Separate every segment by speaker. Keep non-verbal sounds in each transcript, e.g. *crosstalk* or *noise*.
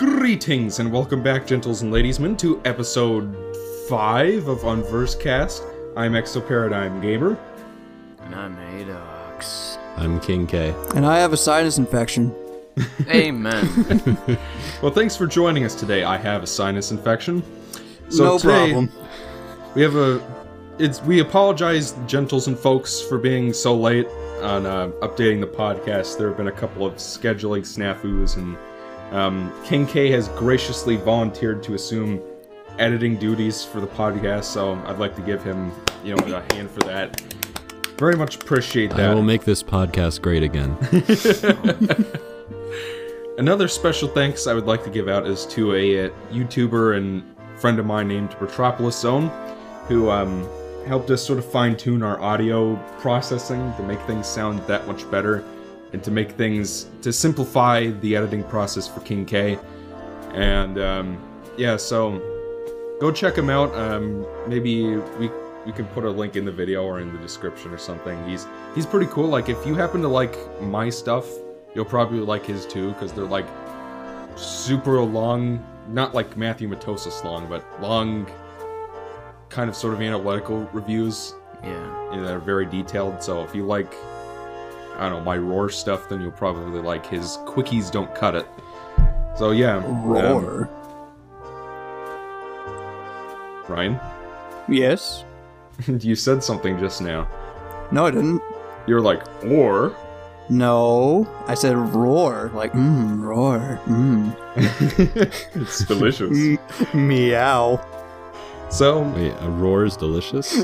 Speaker 1: Greetings and welcome back, gentles and ladiesmen, to episode 5 of Unversecast. I'm Exoparadigm Gamer.
Speaker 2: And I'm Adox.
Speaker 3: I'm King K.
Speaker 4: And I have a sinus infection. *laughs*
Speaker 2: Amen. *laughs*
Speaker 1: Well, thanks for joining us today. I have a sinus infection. So
Speaker 4: no
Speaker 1: today,
Speaker 4: problem.
Speaker 1: We have a. It's we apologize, gentles and folks, for being so late on uh, updating the podcast. There have been a couple of scheduling snafus, and um, King K has graciously volunteered to assume editing duties for the podcast. So I'd like to give him, you know, a hand for that. Very much appreciate that.
Speaker 3: I will make this podcast great again. *laughs*
Speaker 1: Another special thanks I would like to give out is to a, uh YouTuber and friend of mine named Metropolis Zone, who um, helped us sort of fine tune our audio processing to make things sound that much better, and to make things to simplify the editing process for King K. And um, yeah, so go check him out. Um, maybe we we can put a link in the video or in the description or something. He's he's pretty cool. Like if you happen to like my stuff, you'll probably like his too because they're like super long, not like Matthew Matosis long, but long, kind of sort of analytical reviews
Speaker 2: yeah.
Speaker 1: you know, are very detailed. So if you like, I don't know, my roar stuff, then you'll probably like his quickies. Don't cut it. So yeah, um,
Speaker 4: Roar.
Speaker 1: Ryan,
Speaker 4: yes. *laughs*
Speaker 1: you said something just now.
Speaker 4: No, I didn't.
Speaker 1: You're like or.
Speaker 4: No, I said roar. Like, mmm, roar. Mmm. *laughs*
Speaker 1: it's delicious. *laughs*
Speaker 4: Meow.
Speaker 1: So
Speaker 3: Wait, a roar is delicious?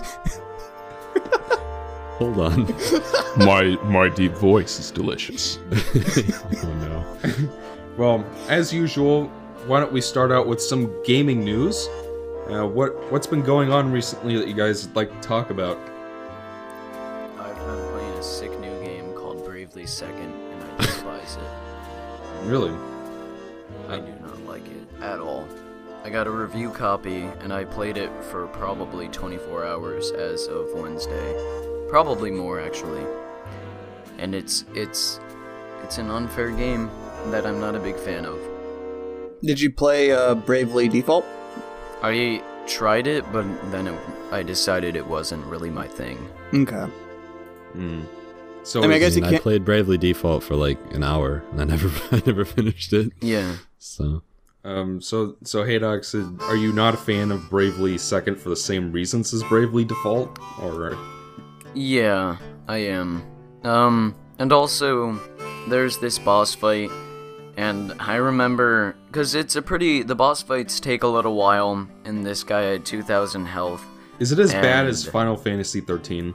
Speaker 3: Hold on. *laughs*
Speaker 1: my my deep voice is delicious. *laughs*
Speaker 3: oh no.
Speaker 1: Well, as usual, why don't we start out with some gaming news? Uh, what what's been going on recently that you guys would like to talk about?
Speaker 2: I've been playing a sick new game called Bravely Second, and I despise it. *laughs*
Speaker 1: Really?
Speaker 2: I do not like it at all. I got a review copy, and I played it for probably 24 hours as of Wednesday. Probably more, actually. And it's it's it's an unfair game that I'm not a big fan of.
Speaker 4: Did you play uh, Bravely Default?
Speaker 2: I tried it, but then it, I decided it wasn't really my thing.
Speaker 4: Okay.
Speaker 1: Hmm. So
Speaker 4: I mean, I guess
Speaker 3: I,
Speaker 4: you can't-
Speaker 3: played Bravely Default for like an hour, and I *laughs* never, I never finished it.
Speaker 2: Yeah.
Speaker 3: So
Speaker 1: um, so so hey Docs, are you not a fan of Bravely Second for the same reasons as Bravely Default, or
Speaker 2: Yeah, I am. Um, and also, there's this boss fight, and I remember, because it's a pretty, the boss fights take a little while, and this guy had 2,000 health.
Speaker 1: is it as bad as Final Fantasy 13?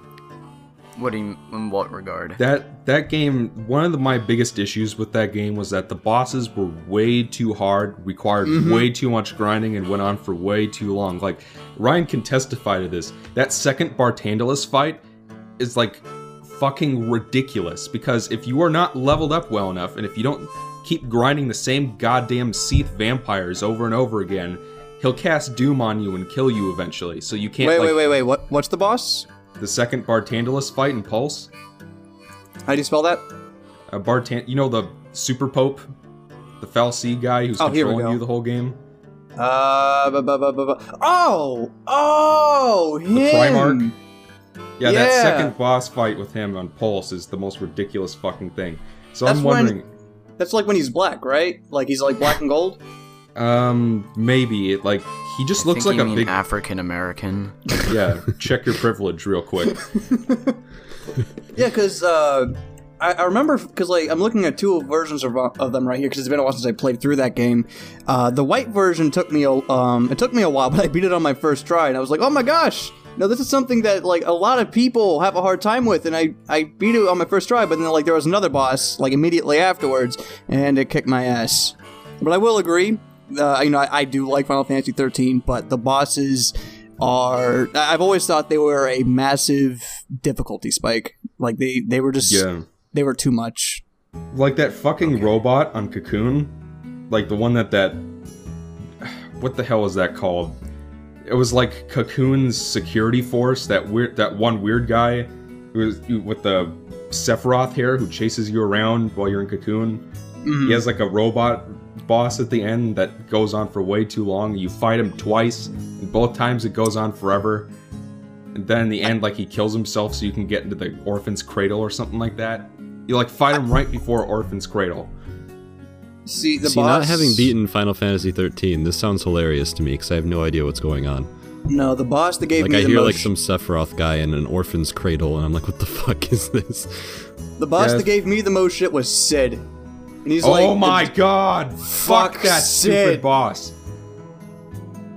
Speaker 2: What do you, in what regard?
Speaker 1: That that game, one of the, my biggest issues with that game was that the bosses were way too hard, required way too much grinding, and went on for way too long. Like Ryan can testify to this. That second Barthandelus fight is like fucking ridiculous because if you are not leveled up well enough, and if you don't keep grinding the same goddamn Seath vampires over and over again, he'll cast Doom on you and kill you eventually. So you can't.
Speaker 4: Wait,
Speaker 1: like,
Speaker 4: wait, wait, wait. What? What's the boss?
Speaker 1: The second Barthandelus fight in Pulse.
Speaker 4: How do you spell that?
Speaker 1: Uh, Bartan, you know the Super Pope, the Fal'Cie guy who's
Speaker 4: Oh,
Speaker 1: controlling you the whole game.
Speaker 4: Uh, bu- bu- bu- bu- bu- oh, oh, him.
Speaker 1: Primarch? Yeah, that second boss fight with him on Pulse is the most ridiculous fucking thing. So
Speaker 4: That's
Speaker 1: I'm
Speaker 4: when-
Speaker 1: wondering,
Speaker 4: That's like when he's black, right? Like he's like black and gold.
Speaker 1: um, maybe it like he just
Speaker 2: I
Speaker 1: looks
Speaker 2: think
Speaker 1: like
Speaker 2: you
Speaker 1: a
Speaker 2: mean
Speaker 1: big
Speaker 2: African American. *laughs*
Speaker 1: yeah. Check your privilege real quick. *laughs*
Speaker 4: Yeah, because uh, I, I remember because like I'm looking at two versions of, of them right here because it's been a while since I played through that game. Uh, the white version took me a um, it took me a while, *laughs* but I beat it on my first try, and I was like, oh my gosh. No, this is something that like a lot of people have a hard time with, and I, I beat it on my first try, but then like there was another boss like immediately afterwards, and it kicked my ass. But I will agree, uh, you know, I, I do like Final Fantasy 13, but the bosses are I've always thought they were a massive difficulty spike. Like they they were just
Speaker 1: Yeah,
Speaker 4: they were too much.
Speaker 1: like that fucking robot on Cocoon, like the one that that *sighs* what the hell is that called? It was like Cocoon's security force. That weird, that one weird guy who was with the Sephiroth hair who chases you around while you're in Cocoon.
Speaker 4: Mhm.
Speaker 1: He has like a robot boss at the end that goes on for way too long. You fight him twice, and both times it goes on forever. And then in the end, like he kills himself so you can get into the orphan's cradle or something like that. You like fight him right before orphan's cradle.
Speaker 4: See the
Speaker 3: See,
Speaker 4: boss.
Speaker 3: not having beaten Final Fantasy 13, this sounds hilarious to me because I have no idea what's going on.
Speaker 4: No, the boss that gave
Speaker 3: Like
Speaker 4: me
Speaker 3: I
Speaker 4: the
Speaker 3: hear
Speaker 4: most.
Speaker 3: like some Sephiroth guy in an orphan's cradle, and I'm like, what the *laughs* fuck is this?
Speaker 4: the boss
Speaker 1: Yeah.
Speaker 4: that gave me the most shit was Cid. And he's
Speaker 1: oh
Speaker 4: like,
Speaker 1: my god! Fuck,
Speaker 4: Fuck
Speaker 1: that
Speaker 4: Cid.
Speaker 1: stupid boss!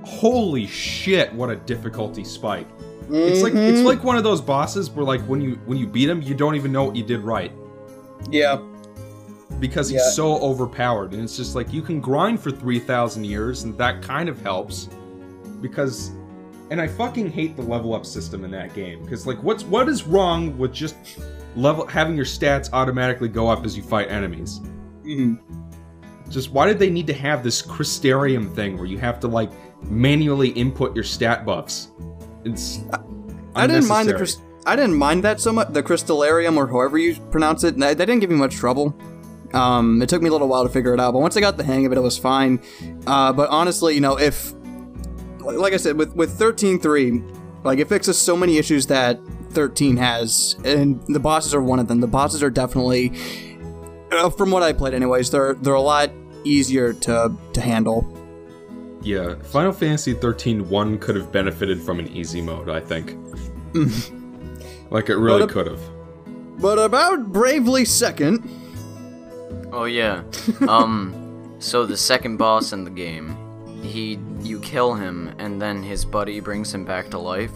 Speaker 1: Holy shit! What a difficulty spike. It's like it's
Speaker 4: Mhm.
Speaker 1: like one of those bosses where like when you when you beat him, you don't even know what you did right.
Speaker 4: Yeah.
Speaker 1: Because he's
Speaker 4: Yeah.
Speaker 1: so overpowered and it's just like you can grind for 3000 years and that kind of helps because and i fucking hate the level up system in that game because like what's what is wrong with just level having your stats automatically go up as you fight enemies
Speaker 4: Mhm.
Speaker 1: just why did they need to have this crystarium thing where you have to like manually input your stat buffs it's
Speaker 4: I didn't mind the
Speaker 1: unnecessary.
Speaker 4: I didn't mind that so much. The crystallarium, or however you pronounce it, that, that didn't give me much trouble. Um, it took me a little while to figure it out, but once I got the hang of it, it was fine. Uh, but honestly, you know, if like I said, with with thirteen three, like it fixes so many issues that thirteen has, and the bosses are one of them. The bosses are definitely, uh, from what I played, anyways, they're they're a lot easier to to handle.
Speaker 1: yeah final fantasy 13 1 could have benefited from an easy mode i think like it really could have
Speaker 4: But about bravely second.
Speaker 2: Oh yeah. Um so the second boss in the game, he you kill him and then his buddy brings him back to life.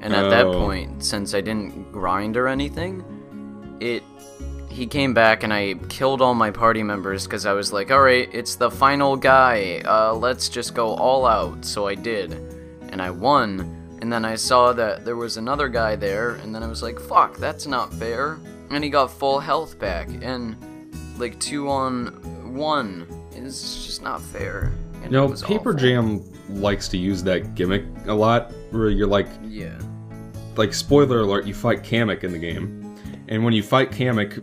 Speaker 2: And at that
Speaker 1: Oh.
Speaker 2: point, since I didn't grind or anything, it he came back and I killed all my party members cuz I was like, "All right, it's the final guy. Uh let's just go all out." So I did. And I won. And then I saw that there was another guy there, and then I was like, fuck, that's not fair. And he got full health back, and like two on one is just not fair. And
Speaker 1: You know, Paper
Speaker 2: awful.
Speaker 1: Jam likes to use that gimmick a lot, where you're like,
Speaker 2: Yeah.
Speaker 1: like spoiler alert, you fight Kamek in the game, and when you fight Kamek,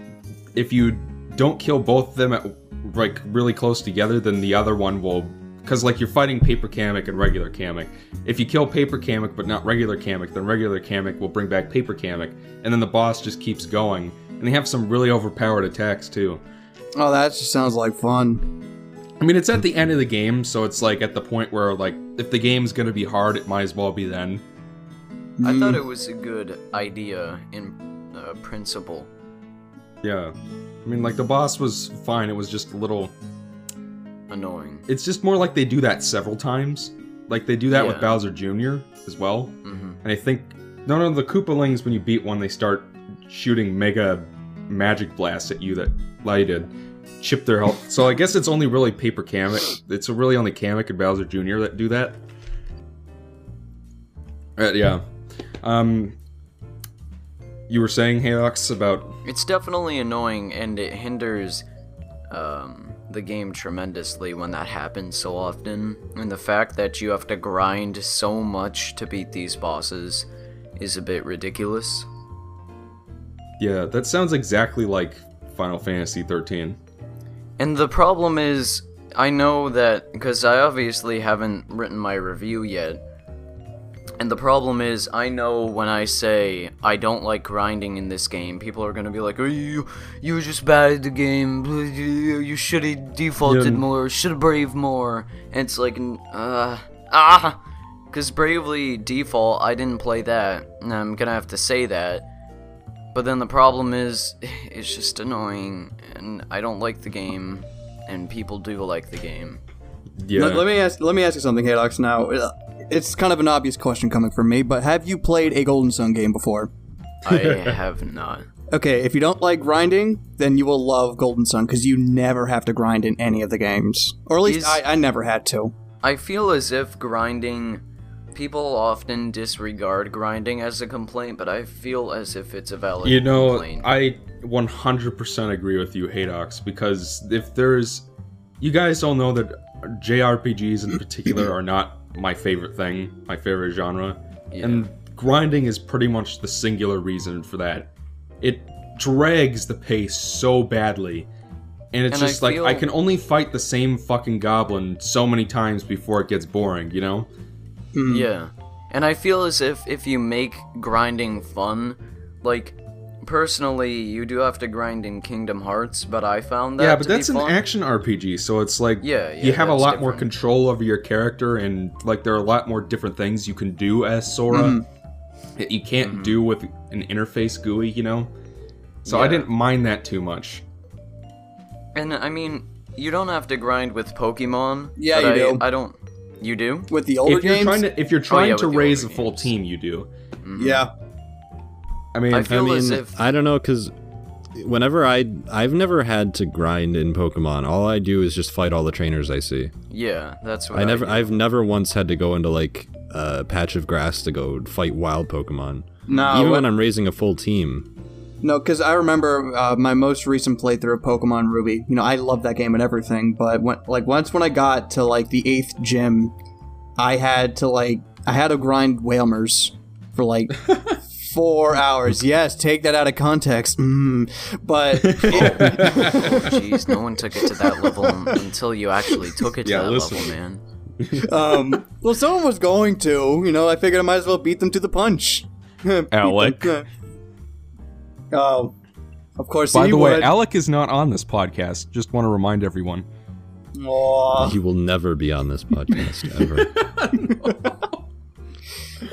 Speaker 1: if you don't kill both of them at like really close together, then the other one will, because like you're fighting Paper Kamek and regular Kamek. If you kill Paper Kamek but not regular Kamek, then regular Kamek will bring back Paper Kamek, and then the boss just keeps going. And they have some really overpowered attacks too.
Speaker 4: Oh, that just sounds like fun.
Speaker 1: I mean, it's at the end of the game, so it's like at the point where like if the game's gonna be hard, it might as well be then.
Speaker 2: I thought it was a good idea in uh, principle.
Speaker 1: Yeah. I mean, like the boss was fine. It was just a little.
Speaker 2: Annoying.
Speaker 1: It's just more like they do that several times. Like they do that with
Speaker 2: Yeah.
Speaker 1: Bowser Jr. as well.
Speaker 2: hmm
Speaker 1: And I think no, no, the Koopalings when you beat one, they start shooting mega magic blasts at you that to chip their health. so I guess it's only really Paper Kamek. It's really only Kamek and Bowser Jr. that do that. Uh, yeah. Um. You were saying, Hayox, about
Speaker 2: It's definitely annoying, and it hinders um, the game tremendously when that happens so often. And the fact that you have to grind so much to beat these bosses is a bit ridiculous.
Speaker 1: yeah, that sounds exactly like Final Fantasy 13.
Speaker 2: And the problem is, I know that because I obviously haven't written my review yet. And the problem is, I know when I say I don't like grinding in this game, people are gonna be like, "Are you you just bad at the game? You should have defaulted
Speaker 1: Yeah.
Speaker 2: more. Should have braved more." And it's like, uh, ah, because bravely default, I didn't play that, and I'm gonna have to say that. But then the problem is, *sighs* it's just annoying, and I don't like the game, and people do like the game.
Speaker 1: Yeah.
Speaker 4: Let, let me ask. Let me ask you something, Hadox. Now, Uh, it's kind of an obvious question coming from me, but have you played a Golden Sun game before?
Speaker 2: I *laughs* have not.
Speaker 4: Okay, if you don't like grinding, then you will love Golden Sun because you never have to grind in any of the games, or at least
Speaker 2: Is-
Speaker 4: I, I never had to.
Speaker 2: I feel as if grinding. People often disregard grinding as a complaint, but I feel as if it's a valid
Speaker 1: You know,
Speaker 2: complaint.
Speaker 1: I 100% agree with you, Hadox, because if there's. You guys all know that JRPGs in particular are not my favorite thing, my favorite genre.
Speaker 2: Yeah.
Speaker 1: And grinding is pretty much the singular reason for that. It drags the pace so badly. And it's
Speaker 2: And I
Speaker 1: just like I can only fight the same fucking goblin so many times before it gets boring, you know?
Speaker 4: Hmm.
Speaker 2: Yeah. And I feel as if if you make grinding fun, like personally, you do have to grind in Kingdom Hearts, but I found that
Speaker 1: yeah, but
Speaker 2: to be
Speaker 1: that's an
Speaker 2: fun.
Speaker 1: action RPG, so it's like
Speaker 2: Yeah, yeah,
Speaker 1: you have a
Speaker 2: that's
Speaker 1: lot more control over your character, and like there are a lot more different things you can do as Sora
Speaker 4: Mhm.
Speaker 1: that you can't
Speaker 2: Mm-hmm.
Speaker 1: do with an interface GUI, you know. So I didn't mind that too much.
Speaker 2: And I mean, you don't have to grind with Pokemon.
Speaker 4: Yeah, you
Speaker 2: I,
Speaker 4: do.
Speaker 2: I don't. You do?
Speaker 4: With the older
Speaker 1: if you're
Speaker 4: games,
Speaker 1: trying to if you're oh, trying
Speaker 2: yeah,
Speaker 1: to raise a
Speaker 2: older
Speaker 1: full
Speaker 2: games.
Speaker 1: team, you do. Mm-hmm.
Speaker 4: yeah.
Speaker 1: I mean,
Speaker 2: I
Speaker 3: I
Speaker 2: feel as
Speaker 3: mean,
Speaker 2: if
Speaker 3: I don't know, because whenever I I've never had to grind in Pokemon. All I do is just fight all the trainers I see.
Speaker 2: yeah, that's what
Speaker 3: I never
Speaker 2: do.
Speaker 3: I've never once had to go into like a patch of grass to go fight wild Pokemon.
Speaker 4: No,
Speaker 3: Even
Speaker 4: what-
Speaker 3: when I'm raising a full team.
Speaker 4: No, because I remember uh, my most recent playthrough of Pokemon Ruby. You know, I love that game and everything, but when, like once when I got to like the eighth gym, I had to like I had to grind Wailmers for like *laughs* four hours. Yes, take that out of context. Mm. But *laughs*
Speaker 2: Oh, *laughs* Jeez, no one took it to that level until you actually took it to
Speaker 1: Yeah,
Speaker 2: that
Speaker 1: listen.
Speaker 2: level, man.
Speaker 4: um, well, someone was going to. You know, I figured I might as well beat them to the punch. Beat them.
Speaker 5: Alec.
Speaker 4: Oh, of course.
Speaker 5: By
Speaker 4: he
Speaker 5: the way. Alec is not on this podcast. Just want to remind everyone.
Speaker 4: Aw.
Speaker 3: He will never be on this podcast *laughs* ever.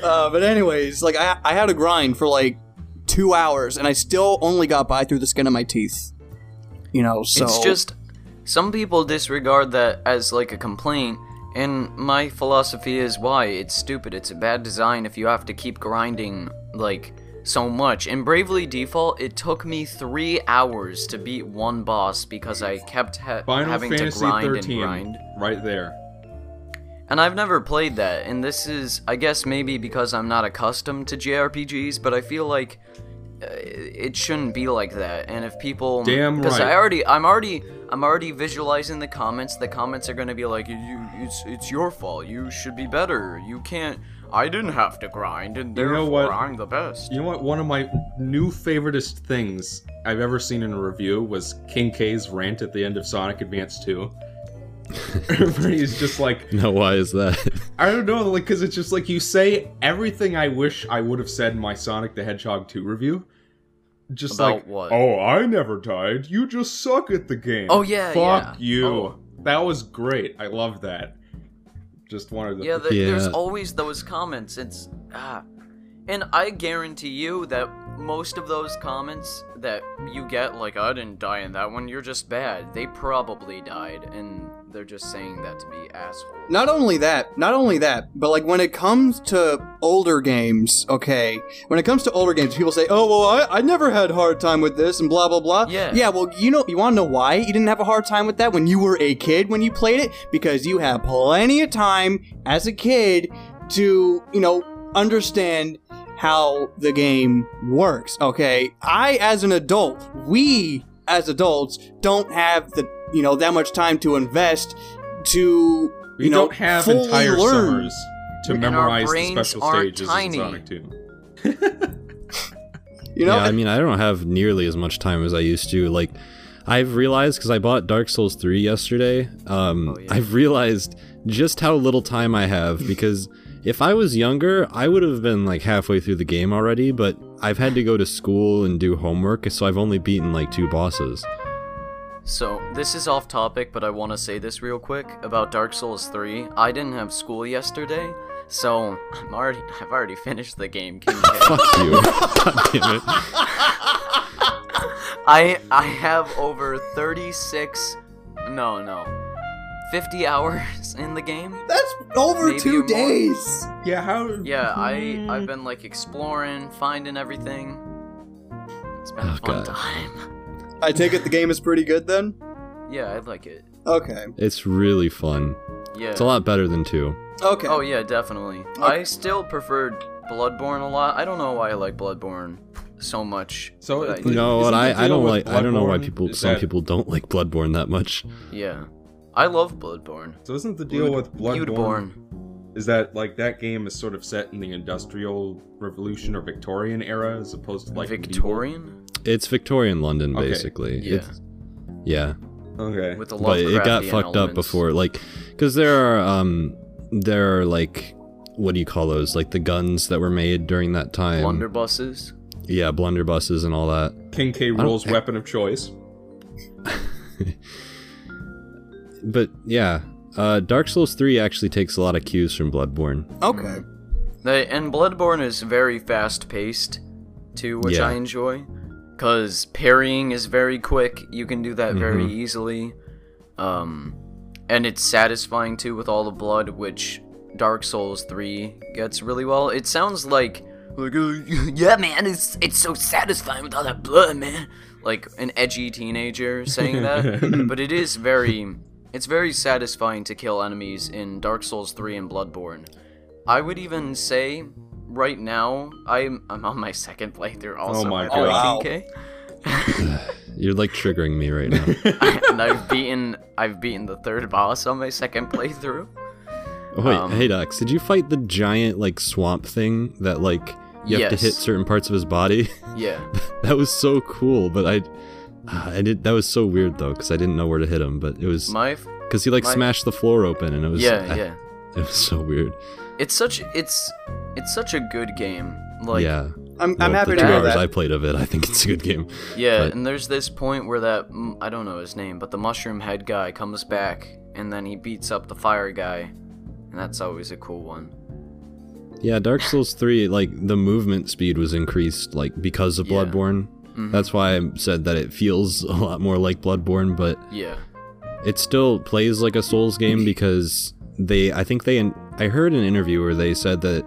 Speaker 4: Uh, but anyways, like I, I had to grind for like two hours, and I still only got by through the skin of my teeth. You know, so
Speaker 2: It's just some people disregard that as like a complaint, and my philosophy is why it's stupid. It's a bad design if you have to keep grinding like so much. In Bravely Default, it took me three hours to beat one boss because I kept ha-
Speaker 1: Final
Speaker 2: having to grind
Speaker 1: 13,
Speaker 2: and grind.
Speaker 1: right there.
Speaker 2: And I've never played that, and this is, I guess, maybe because I'm not accustomed to JRPGs, but I feel like uh, it shouldn't be like that. And if people,
Speaker 1: Damn
Speaker 2: because
Speaker 1: right.
Speaker 2: I already, I'm already, I'm already visualizing the comments. The comments are gonna be like, "You, it's, it's your fault. You should be better. You can't. I didn't have to grind, and
Speaker 1: You know
Speaker 2: therefore
Speaker 1: what?
Speaker 2: I'm the best."
Speaker 1: You know what? One of my new favoriteest things I've ever seen in a review was King K's rant at the end of Sonic Advance 2. *laughs* Where he's just like,
Speaker 3: no, why is that?
Speaker 1: I don't know, like, because it's just like you say everything I wish I would have said in my Sonic the Hedgehog 2 review. Just
Speaker 2: About
Speaker 1: like,
Speaker 2: what?
Speaker 1: oh, I never died. You just suck at the game.
Speaker 2: Oh, yeah,
Speaker 1: Fuck
Speaker 2: yeah.
Speaker 1: you.
Speaker 2: Oh.
Speaker 1: That was great. I love that. Just wanted to.
Speaker 2: Yeah, there, there's always those comments. It's ah, and I guarantee you that most of those comments that you get, like I didn't die in that one, you're just bad. They probably died, and they're just saying that to be assholes.
Speaker 4: Not only that, not only that, but like when it comes to older games, okay, when it comes to older games, people say, "Oh, well, I, I never had a hard time with this," and blah blah blah.
Speaker 2: Yeah.
Speaker 4: yeah. Well, you know, you want to know why you didn't have a hard time with that when you were a kid when you played it? Because you had plenty of time as a kid to, you know, understand how the game works. Okay, I as an adult, we as adults don't have the you know that much time to invest to
Speaker 1: we
Speaker 4: you know,
Speaker 1: don't have
Speaker 4: fully
Speaker 1: entire
Speaker 4: learn.
Speaker 1: summers to
Speaker 2: And
Speaker 1: memorize the special stages
Speaker 2: tiny.
Speaker 1: in Sonic 2. *laughs*
Speaker 4: You know,
Speaker 3: yeah, I mean, I don't have nearly as much time as I used to. Like, I've realized because I bought Dark Souls 3 yesterday. Um,
Speaker 2: Oh, yeah.
Speaker 3: I've realized just how little time I have because if I was younger, I would have been like halfway through the game already. But I've had to go to school and do homework, so I've only beaten like two bosses.
Speaker 2: So this is off topic, but I want to say this real quick about Dark Souls 3. I didn't have school yesterday, so I'm already, I've already finished the game.
Speaker 3: Fuck you! *laughs* Damn it!
Speaker 2: I I have over 36 no no 50 hours *laughs* in the game.
Speaker 4: that's over
Speaker 2: Maybe
Speaker 4: two
Speaker 2: more.
Speaker 4: days.
Speaker 1: Yeah, how.
Speaker 2: Yeah, I hmm. I've been like exploring, finding everything. It's been
Speaker 3: Oh,
Speaker 2: a fun
Speaker 3: God.
Speaker 2: time.
Speaker 4: I take it the game is pretty good then.
Speaker 2: Yeah, I like it.
Speaker 4: Okay.
Speaker 3: It's really fun.
Speaker 2: Yeah.
Speaker 3: It's a lot better than two.
Speaker 4: Okay.
Speaker 2: Oh yeah, definitely. I still preferred Bloodborne a lot. I don't know why I like Bloodborne so much.
Speaker 1: So,
Speaker 2: but I do.
Speaker 3: You know what?
Speaker 1: Isn't
Speaker 3: I, I don't
Speaker 1: with
Speaker 3: like. I don't know why people.
Speaker 1: is
Speaker 3: Some
Speaker 1: that-
Speaker 3: people don't like Bloodborne that much.
Speaker 2: yeah, I love Bloodborne.
Speaker 1: So isn't the deal with Bloodborne
Speaker 2: Bloodborne.
Speaker 1: is that like that game is sort of set in the Industrial Revolution or Victorian era as opposed to like medieval?
Speaker 2: Victorian.
Speaker 3: It's Victorian London,
Speaker 1: Okay.
Speaker 3: basically.
Speaker 2: Yeah.
Speaker 3: It's, yeah.
Speaker 1: Okay.
Speaker 2: with a lot
Speaker 3: but
Speaker 2: of
Speaker 3: it got
Speaker 2: crafting
Speaker 3: fucked up before like because there are um there are like what do you call those like the guns that were made during that time
Speaker 2: Blunderbusses.
Speaker 3: yeah blunderbusses and all that
Speaker 1: King K.
Speaker 3: don't-
Speaker 1: Rool's weapon of choice. *laughs*
Speaker 3: but yeah uh dark souls 3 actually takes a lot of cues from bloodborne
Speaker 4: Okay.
Speaker 2: They, and Bloodborne is very fast paced, too, which
Speaker 3: Yeah.
Speaker 2: I enjoy. Because parrying is very quick, you can do that very
Speaker 3: Mhm.
Speaker 2: easily. Um, and it's satisfying too with all the blood, which Dark Souls 3 gets really well. It sounds like, like uh, *laughs* yeah, man, it's it's so satisfying with all that blood, man. Like an edgy teenager saying that, *laughs* but it is very, it's very satisfying to kill enemies in Dark Souls 3 and Bloodborne. I would even say right now I'm I'm on my second playthrough also.
Speaker 1: Oh my
Speaker 2: by the way,
Speaker 4: God.
Speaker 2: King *laughs*
Speaker 3: you're like triggering me right now
Speaker 2: K. *laughs* and I've beaten I've beaten the third boss on my second playthrough.
Speaker 3: oh, wait
Speaker 2: Um,
Speaker 3: hey Dax did you fight the giant like swamp thing that like you have to hit certain parts of his body *laughs*
Speaker 2: Yeah.
Speaker 3: that was so cool but i Ah, I did. That was so weird though, because I didn't know where to hit him. But it was
Speaker 2: My
Speaker 3: because he like
Speaker 2: my-
Speaker 3: smashed the floor open, and it was
Speaker 2: yeah,
Speaker 3: I-
Speaker 2: yeah. *laughs*
Speaker 3: It was so weird.
Speaker 2: It's such it's it's such a good game. Like
Speaker 3: yeah,
Speaker 4: I'm, I'm happy
Speaker 3: the
Speaker 4: to
Speaker 3: two
Speaker 4: hear
Speaker 3: hours
Speaker 4: that.
Speaker 3: I played of it, I think it's a good game.
Speaker 2: Yeah,
Speaker 3: But-
Speaker 2: and there's this point where that I don't know his name, but the mushroom head guy comes back and then he beats up the fire guy, and that's always a cool one.
Speaker 3: Yeah, Dark Souls 3, like the movement speed was increased like because of
Speaker 2: Yeah.
Speaker 3: Bloodborne.
Speaker 2: Mhm.
Speaker 3: That's why I said that it feels a lot more like Bloodborne, but
Speaker 2: yeah,
Speaker 3: it still plays like a Souls game *laughs* because they I think they I heard an interview where they said that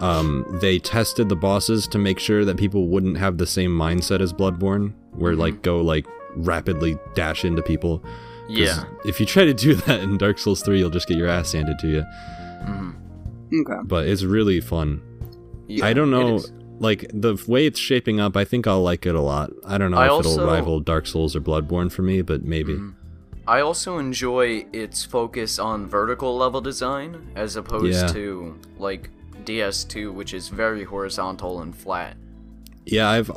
Speaker 3: um, they tested the bosses to make sure that people wouldn't have the same mindset as Bloodborne, where
Speaker 2: Mhm.
Speaker 3: like go like rapidly dash into people.
Speaker 2: yeah.
Speaker 3: If you try to do *laughs* that in Dark Souls 3, you'll just get your ass handed to you.
Speaker 2: hmm
Speaker 4: Okay.
Speaker 3: But it's really fun.
Speaker 2: yeah
Speaker 3: I don't
Speaker 2: it
Speaker 3: know.
Speaker 2: Is.
Speaker 3: Like the way it's shaping up, I think I'll like it a lot. I don't know
Speaker 2: I
Speaker 3: if
Speaker 2: also-
Speaker 3: it'll rival Dark Souls or Bloodborne for me, but maybe.
Speaker 2: Mhm. I also enjoy its focus on vertical level design as opposed
Speaker 3: Yeah.
Speaker 2: to like DS2, which is very horizontal and flat.
Speaker 3: Yeah, I've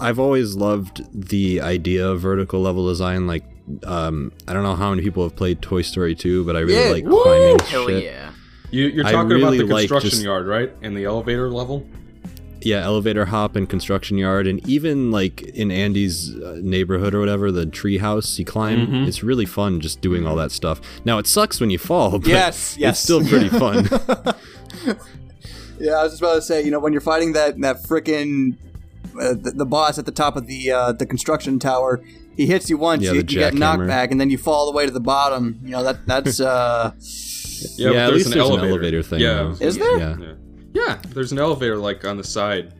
Speaker 3: I've always loved the idea of vertical level design. Like, um, I don't know how many people have played Toy Story 2, but I really
Speaker 4: Yeah,
Speaker 3: like
Speaker 4: woo!
Speaker 3: climbing
Speaker 2: Hell
Speaker 3: shit.
Speaker 2: yeah.
Speaker 1: You, you're talking
Speaker 3: really
Speaker 1: about the
Speaker 3: like
Speaker 1: construction
Speaker 3: just-
Speaker 1: yard, right? And the elevator level.
Speaker 3: Yeah, elevator hop and construction yard, and even like in Andy's uh, neighborhood or whatever, the tree house you climb.
Speaker 1: Mhm.
Speaker 3: It's really fun just doing all that stuff. Now it sucks when you fall, *laughs* but
Speaker 4: Yes, yes.
Speaker 3: it's still pretty *laughs* fun.
Speaker 4: Yeah, I was just about to say, you know, when you're fighting that that freaking uh, the, the boss at the top of the uh, the construction tower, he hits you once,
Speaker 3: Yeah,
Speaker 4: you, you get knocked back, and then you fall all the way to the bottom. You know that that's *laughs* uh,
Speaker 3: Yeah,
Speaker 1: but
Speaker 3: at
Speaker 1: there's
Speaker 3: least there's an elevator thing,
Speaker 1: Yeah,
Speaker 3: though.
Speaker 4: Is there?
Speaker 3: yeah.
Speaker 1: Yeah. Yeah, there's an elevator like on the side.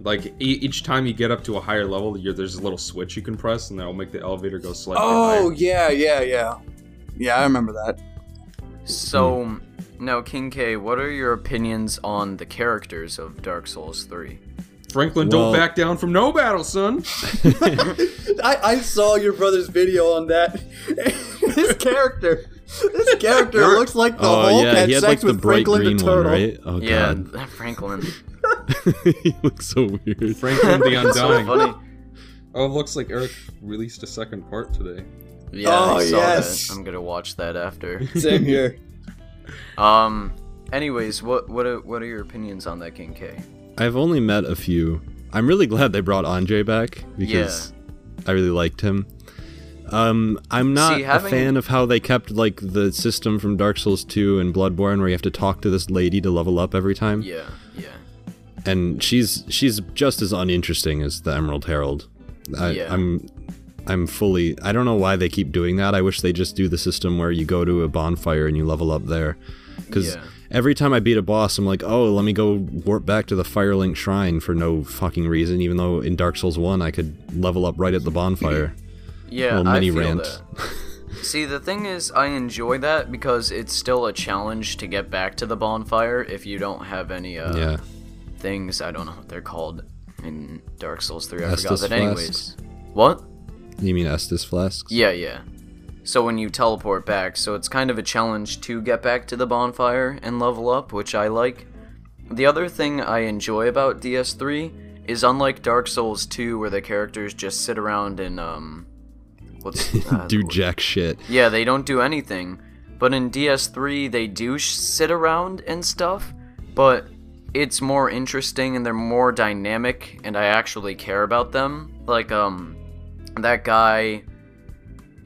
Speaker 1: Like e- each time you get up to a higher level, you're, there's a little switch you can press, and that'll make the elevator go slightly
Speaker 4: oh
Speaker 1: higher.
Speaker 4: yeah, yeah, yeah, yeah. I remember that.
Speaker 2: So, now King K, what are your opinions on the characters of Dark Souls 3?
Speaker 1: Franklin,
Speaker 3: Well-
Speaker 1: don't back down from no battle, son. *laughs* *laughs*
Speaker 4: I, I saw your brother's video on that. *laughs* His character, this character looks like the
Speaker 3: Oh
Speaker 4: Hulk
Speaker 3: yeah,
Speaker 4: had
Speaker 3: he had
Speaker 4: sex
Speaker 3: like
Speaker 4: with
Speaker 3: bright
Speaker 4: Franklin
Speaker 3: green
Speaker 4: the
Speaker 3: one,
Speaker 4: Turtle.
Speaker 3: right? Oh
Speaker 2: yeah,
Speaker 3: god,
Speaker 2: Franklin. *laughs* *laughs*
Speaker 3: he looks so weird.
Speaker 1: Franklin the *laughs* Undying.
Speaker 2: funny.
Speaker 1: Oh, it looks like Eric released a second part today.
Speaker 2: Yeah,
Speaker 4: Oh,
Speaker 2: I saw
Speaker 4: yes.
Speaker 2: that. I'm gonna watch that after.
Speaker 4: Same here.
Speaker 2: Um. Anyways, what what are what are your opinions on that King K?
Speaker 3: I've only met a few. I'm really glad they brought Andre back because I really liked him. Um, I'm not
Speaker 2: See, having-
Speaker 3: a fan of how they kept like the system from Dark Souls 2 and Bloodborne, where you have to talk to this lady to level up every time,
Speaker 2: Yeah, yeah,
Speaker 3: and she's she's just as uninteresting as the Emerald Herald. I,
Speaker 2: Yeah.
Speaker 3: I'm I'm fully. I don't know why they keep doing that. I wish they just do the system where you go to a bonfire and you level up there, because
Speaker 2: Yeah.
Speaker 3: every time I beat a boss, I'm like, oh, let me go warp back to the Firelink Shrine for no fucking reason. Even though in Dark Souls One I could level up right at the bonfire. *laughs*
Speaker 2: yeah.
Speaker 3: Little
Speaker 2: I
Speaker 3: mini
Speaker 2: feel
Speaker 3: rant.
Speaker 2: that. *laughs* See, the thing is, I enjoy that because it's still a challenge to get back to the bonfire if you don't have any uh,
Speaker 3: yeah.
Speaker 2: things. I don't know what they're called in Dark Souls 3. I
Speaker 3: Estus
Speaker 2: forgot. But anyways,
Speaker 3: flasks?
Speaker 2: what?
Speaker 3: You mean Estus flasks?
Speaker 2: Yeah, yeah. So when you teleport back, so it's kind of a challenge to get back to the bonfire and level up, which I like. The other thing I enjoy about DS3 is unlike Dark Souls 2 where the characters just sit around and um what's *laughs* uh,
Speaker 3: Do jack shit.
Speaker 2: Yeah, they don't do anything. But in DS3, they do sh- sit around and stuff, but it's more interesting and they're more dynamic, and I actually care about them. Like, um, that guy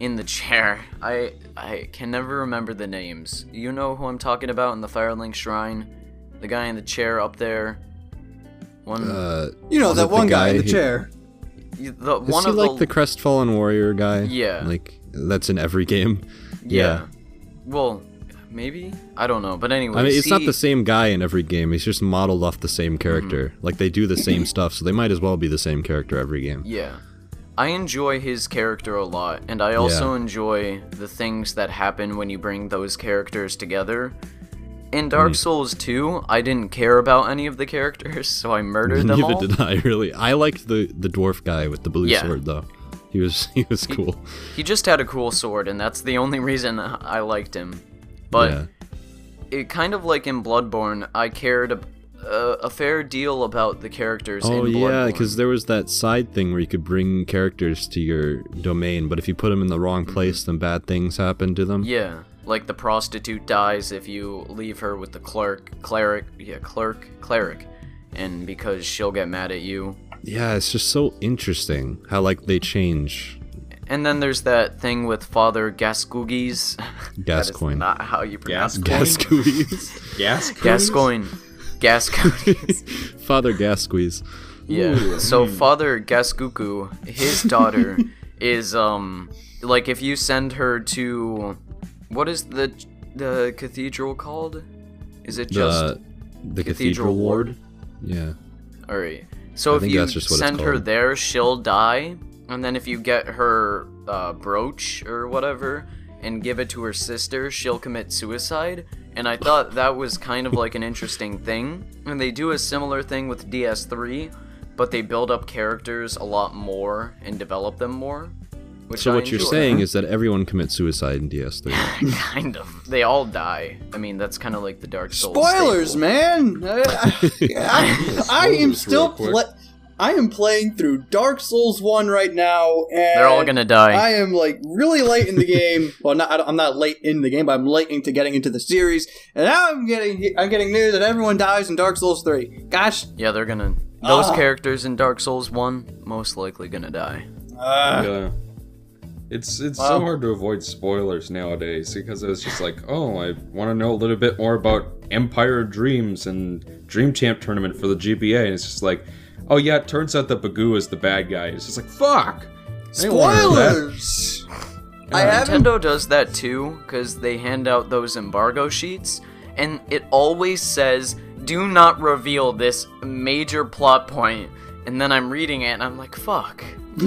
Speaker 2: in the chair. *laughs* I I can never remember the names. You know who I'm talking about in the Firelink Shrine? The guy in the chair up there. One,
Speaker 3: Uh,
Speaker 4: You know that one guy, in the
Speaker 3: who-
Speaker 4: chair.
Speaker 2: The
Speaker 3: is
Speaker 2: one
Speaker 3: he
Speaker 2: of
Speaker 3: like
Speaker 2: the,
Speaker 3: the crestfallen warrior guy?
Speaker 2: Yeah.
Speaker 3: Like that's in every game.
Speaker 2: yeah. Well, maybe I don't know, but anyway.
Speaker 3: I mean, it's not the same guy in every game. He's just modeled off the same
Speaker 2: Mm-hmm.
Speaker 3: character. Like they do the same *clears throat* stuff, so they might as well be the same character every game.
Speaker 2: Yeah. I enjoy his character a lot, and I also enjoy the things that happen when you bring those characters together. In
Speaker 3: Hmm.
Speaker 2: Dark Souls 2, I didn't care about any of the characters, *laughs* so I murdered them
Speaker 3: Neither
Speaker 2: all.
Speaker 3: did I really. I liked the the dwarf guy with the blue
Speaker 2: Yeah.
Speaker 3: sword though. He was *laughs* he was cool.
Speaker 2: He just had a cool sword, and that's the only reason I liked him. But
Speaker 3: yeah.
Speaker 2: it kind of like in Bloodborne, I cared a, a, a fair deal about the characters
Speaker 3: Oh
Speaker 2: in
Speaker 3: yeah, because there was that side thing where you could bring characters to your domain, but if you put them in the wrong place, then bad things happen to them.
Speaker 2: Mm-hmm. Yeah, like the prostitute dies if you leave her with the clerk, cleric, yeah, clerk, cleric, and because she'll get mad at you.
Speaker 3: Yeah, it's just so interesting how like they change.
Speaker 2: And then there's that thing with Father Gascugis. *laughs* that is
Speaker 3: Gascoigne.
Speaker 2: not how you pronounce it.
Speaker 3: Gasqueeze.
Speaker 1: Gas.
Speaker 2: Gascoigne. Gascugis. *laughs* *laughs*
Speaker 3: Father Gasqueeze.
Speaker 2: Yeah. So Father Gaskuku, his daughter, is um like if you send her to what is the the cathedral called? Is it just
Speaker 3: The the
Speaker 2: Cathedral
Speaker 3: cathedral
Speaker 2: Ward?
Speaker 3: Yeah.
Speaker 2: All right. So
Speaker 3: I
Speaker 2: if you send her there, she'll die, and then if you get her uh, brooch or whatever and give it to her sister, she'll commit suicide. And I thought *laughs* that was kind of like an interesting thing. And they do a similar thing with DS3, but they build up characters a lot more and develop them more. Which
Speaker 3: So
Speaker 2: I
Speaker 3: what you're saying is that everyone commits suicide in DS3. *laughs*
Speaker 2: kind of. They all die. I mean, that's kind of like the Dark Souls.
Speaker 4: Spoilers,
Speaker 2: staple.
Speaker 4: man. *laughs* I, I, I am still
Speaker 1: real
Speaker 4: pla- I am playing through Dark Souls One right now, and
Speaker 2: They're all gonna die.
Speaker 4: I am like really late in the game. *laughs* well, not I don't- I'm not late in the game, but I'm late into getting into the series, and now I'm getting I'm getting news that everyone dies in Dark Souls Three. Gosh,
Speaker 2: Yeah, they're gonna. Those
Speaker 4: Ah.
Speaker 2: characters in Dark Souls 1 most likely gonna die.
Speaker 4: uh,
Speaker 1: Yeah. It's it's
Speaker 4: Wow.
Speaker 1: so hard to avoid spoilers nowadays because it's just like, oh, I want to know a little bit more about Empire Dreams and Dream Champ tournament for the GBA, and it's just like, oh yeah, it turns out that Bagoo is the bad guy. It's just like, fuck. I didn't wanna know that.
Speaker 4: spoilers. I haven't.
Speaker 2: Nintendo does that too, because they hand out those embargo sheets, and it always says, do not reveal this major plot point. And then I'm reading it, and I'm like, fuck. *laughs*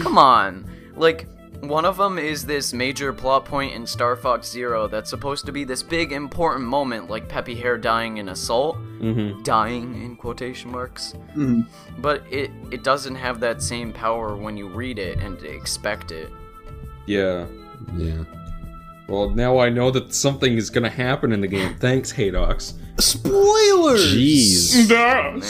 Speaker 2: Come on. Like, one of them is this major plot point in Star Fox Zero that's supposed to be this big important moment, like Peppy Hare dying in Assault.
Speaker 1: Mm-hmm.
Speaker 2: Dying in quotation marks.
Speaker 4: Mhm.
Speaker 2: But it, it doesn't have that same power when you read it and expect it.
Speaker 1: Yeah.
Speaker 3: yeah.
Speaker 1: Well, now I know that something is gonna happen in the game. Thanks, Haydox.
Speaker 4: Spoilers.
Speaker 3: Jeez.
Speaker 2: Man.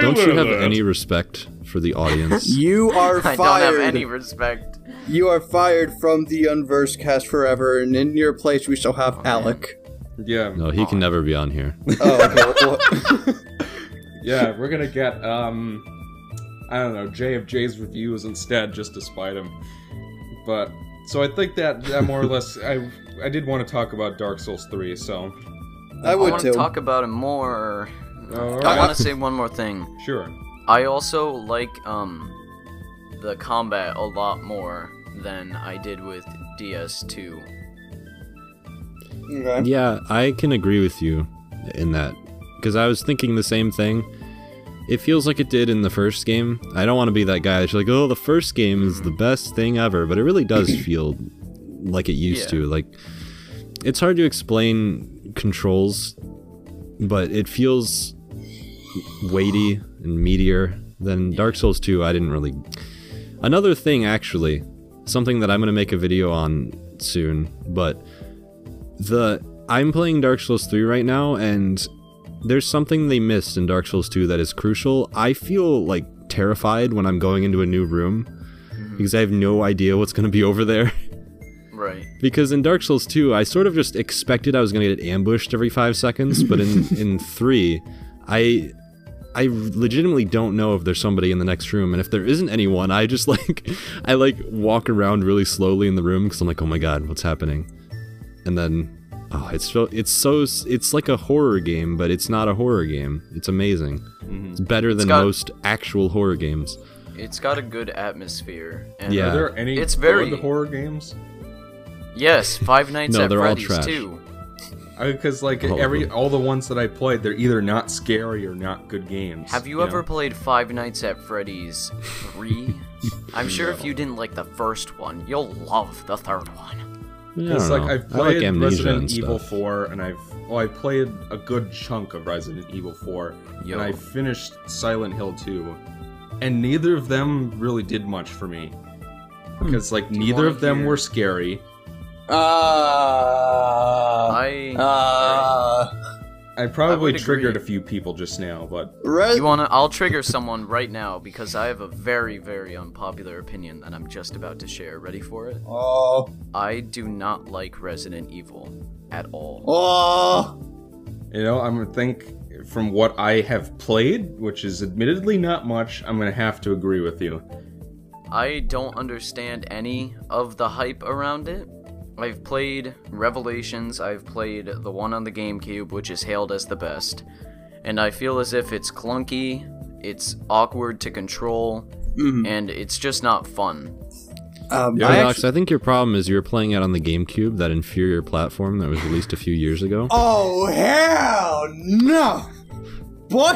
Speaker 3: Don't you have any respect for the audience? *laughs*
Speaker 4: You are fired. *laughs*
Speaker 2: I
Speaker 4: fired.
Speaker 2: don't have any respect.
Speaker 4: You are fired from the Unversed cast forever, and in your place we shall have Alec.
Speaker 1: Yeah.
Speaker 3: no, he can never be on here. *laughs*
Speaker 4: Oh, okay. well- *laughs*
Speaker 1: Yeah, we're gonna get um I don't know, J of J's reviews instead just to spite him. But so I think that, that more or *laughs* less I I did want to talk about Dark Souls 3, so
Speaker 4: I
Speaker 2: I
Speaker 4: would
Speaker 2: want
Speaker 4: too.
Speaker 2: to talk about it more.
Speaker 1: All
Speaker 2: I
Speaker 1: right.
Speaker 2: want to say one more thing.
Speaker 1: sure.
Speaker 2: I also like um the combat a lot more than I did with DS2.
Speaker 4: Okay.
Speaker 3: Yeah, I can agree with you in that because I was thinking the same thing. It feels like it did in the first game. I don't want to be that guy that's like, "Oh, the first game is the mm-hmm. best thing ever," but it really does *laughs* feel like it used
Speaker 2: Yeah.
Speaker 3: to. Like it's hard to explain controls, but it feels weighty and meatier than Dark Souls 2. I didn't really Another thing actually, something that I'm going to make a video on soon, but the I'm playing Dark Souls 3 right now and there's something they missed in Dark Souls 2 that is crucial. I feel like terrified when I'm going into a new room mm-hmm. because I have no idea what's going to be *laughs* over there.
Speaker 2: Right.
Speaker 3: because in Dark Souls 2, I sort of just expected I was going to get ambushed every 5 seconds, but in in 3, I I legitimately don't know if there's somebody in the next room, and if there isn't anyone, I just *laughs* like I like walk around really slowly in the room because I'm like, oh my god, what's happening? And then, oh, it's so it's so it's like a horror game, but it's not a horror game. It's amazing. Mm-hmm. It's better than
Speaker 2: got-
Speaker 3: most actual horror games.
Speaker 2: It's got a good atmosphere. And
Speaker 3: Yeah.
Speaker 1: Are there any
Speaker 2: It's very-
Speaker 1: good horror games?
Speaker 2: Yes, Five Nights
Speaker 3: No,
Speaker 2: at
Speaker 3: they're all
Speaker 2: Freddy's
Speaker 3: trash.
Speaker 2: too.
Speaker 1: Because like
Speaker 3: All
Speaker 1: every all the ones that I played, they're either not scary or not good games.
Speaker 2: Have you ever
Speaker 1: know?
Speaker 2: played Five Nights at Freddy's 3? *laughs* I'm sure if you didn't like the first one, you'll love the third one.
Speaker 3: Yeah,
Speaker 1: it's like
Speaker 3: know.
Speaker 1: I've
Speaker 3: I like
Speaker 1: played Resident Evil 4, and I've well, I played a good chunk of Resident Evil 4,
Speaker 2: Yo.
Speaker 1: and I finished Silent Hill 2, and neither of them really did much for me hmm. because like neither of them
Speaker 2: hear-
Speaker 1: were scary.
Speaker 4: Uh,
Speaker 2: I.
Speaker 4: uh,
Speaker 1: I probably
Speaker 2: would
Speaker 1: triggered a few people just now, but
Speaker 4: Res-
Speaker 2: You wanna? I'll trigger someone right now because I have a very, very unpopular opinion that I'm just about to share. Ready for it?
Speaker 4: Oh,
Speaker 2: I do not like Resident Evil at all.
Speaker 4: oh,
Speaker 1: you know, I'm gonna think from what I have played, which is admittedly not much. I'm gonna have to agree with you.
Speaker 2: I don't understand any of the hype around it. I've played Revelations, I've played the one on the GameCube, which is hailed as the best, and I feel as if it's clunky, it's awkward to control,
Speaker 4: Mhm.
Speaker 2: and it's just not fun.
Speaker 4: Um,
Speaker 1: Yeah,
Speaker 4: I
Speaker 3: Alex,
Speaker 4: actu-
Speaker 3: I think your problem is you were playing it on the GameCube, that inferior platform that was released a few years ago.
Speaker 4: oh hell no, boy!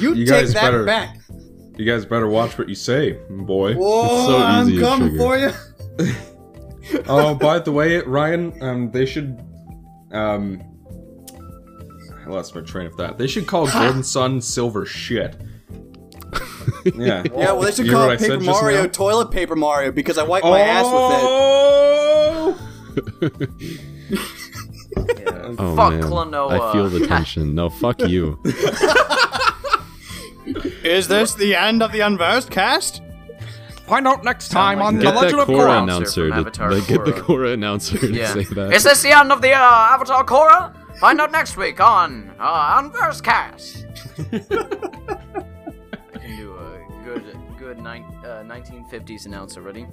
Speaker 4: You,
Speaker 1: You
Speaker 4: take that
Speaker 1: better-
Speaker 4: back.
Speaker 1: You guys better watch what you say, boy.
Speaker 4: Whoa,
Speaker 3: so
Speaker 4: I'm coming
Speaker 3: trigger.
Speaker 4: for you. *laughs*
Speaker 1: oh, by the way, Ryan, um, they should, um, I lost my train of thought. They should call Golden Sun silver shit. *laughs* Yeah.
Speaker 4: Yeah, well, they should
Speaker 1: You hear
Speaker 4: call
Speaker 1: what
Speaker 4: it
Speaker 1: I said
Speaker 4: Paper
Speaker 1: just
Speaker 4: Mario
Speaker 1: now?
Speaker 4: Toilet Paper Mario because I wipe my ass with it.
Speaker 1: Oh! *laughs* *laughs*
Speaker 3: Oh
Speaker 2: Fuck
Speaker 3: man,
Speaker 2: Klonoa.
Speaker 3: I feel the tension. No, fuck you.
Speaker 4: Is this the end of the Unversed cast?
Speaker 5: Find out next time
Speaker 2: like
Speaker 5: on
Speaker 2: the
Speaker 5: The
Speaker 3: Get
Speaker 5: Legend of
Speaker 3: Korra
Speaker 5: Korra.
Speaker 3: announcer. To,
Speaker 2: Avatar
Speaker 3: like, get the
Speaker 2: Korra.
Speaker 3: Korra announcer to
Speaker 2: Yeah.
Speaker 3: say that.
Speaker 2: Is this the end of the uh, Avatar Korra? Find out next week on uh, Unverse Cast. *laughs* I can do a good, good nine, uh, 1950s announcer. Ready?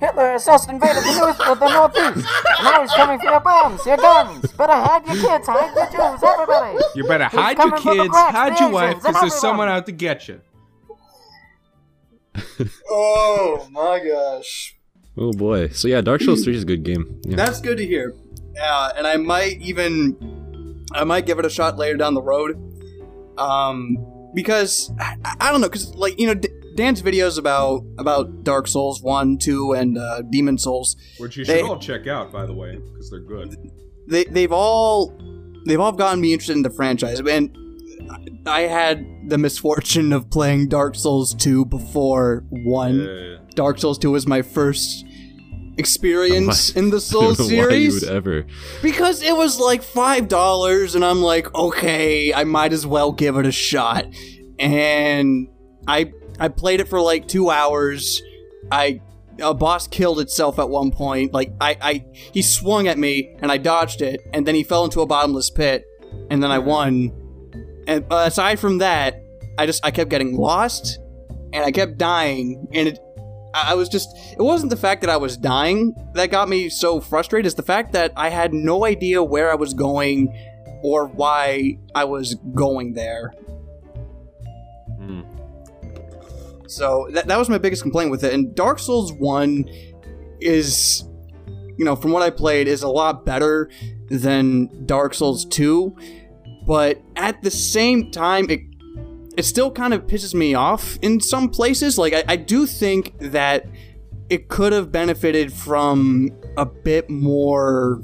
Speaker 6: Hitler has just invaded the, north, uh, the Northeast. Now he's coming for your bombs, your guns. Better hide your kids, hide your Jews, everybody.
Speaker 5: You better
Speaker 6: He's
Speaker 5: hide your
Speaker 6: coming for the
Speaker 5: kids,
Speaker 6: blacks,
Speaker 5: hide your wife, because there's someone out to get you.
Speaker 4: Oh my gosh.
Speaker 3: Oh boy. So yeah, Dark Souls 3 is a good game. Yeah.
Speaker 4: That's good to hear. Uh, and I might even, I might give it a shot later down the road. Um, because I, I don't know, because like you know, D- Dan's videos about about Dark Souls one, two, and uh, Demon Souls,
Speaker 1: Which you should
Speaker 4: They-
Speaker 1: all check out, by the way, because they're good.
Speaker 4: they they've all they've all gotten me interested in the franchise. And I had the misfortune of playing Dark Souls two before one.
Speaker 1: Uh,
Speaker 4: Dark Souls 2 was my first experience
Speaker 3: Why- *laughs*
Speaker 4: in the Souls *laughs*
Speaker 3: don't why you
Speaker 4: series
Speaker 3: ever.
Speaker 4: because it was like $5 and I'm like, okay, I might as well give it a shot. And I I played it for like 2 hours. I a boss killed itself at one point. Like I I he swung at me and I dodged it and then he fell into a bottomless pit and then I won. And uh, aside from that, I just I kept getting lost and I kept dying and it I was just it wasn't the fact that I was dying that got me so frustrated, it's the fact that I had no idea where I was going or why I was going there.
Speaker 1: hmm.
Speaker 4: So that, that was my biggest complaint with it. And Dark Souls 1 is, you know, from what I played, is a lot better than Dark Souls 2. But at the same time, it, it still kind of pisses me off in some places. Like, I, I do think that it could have benefited from a bit more.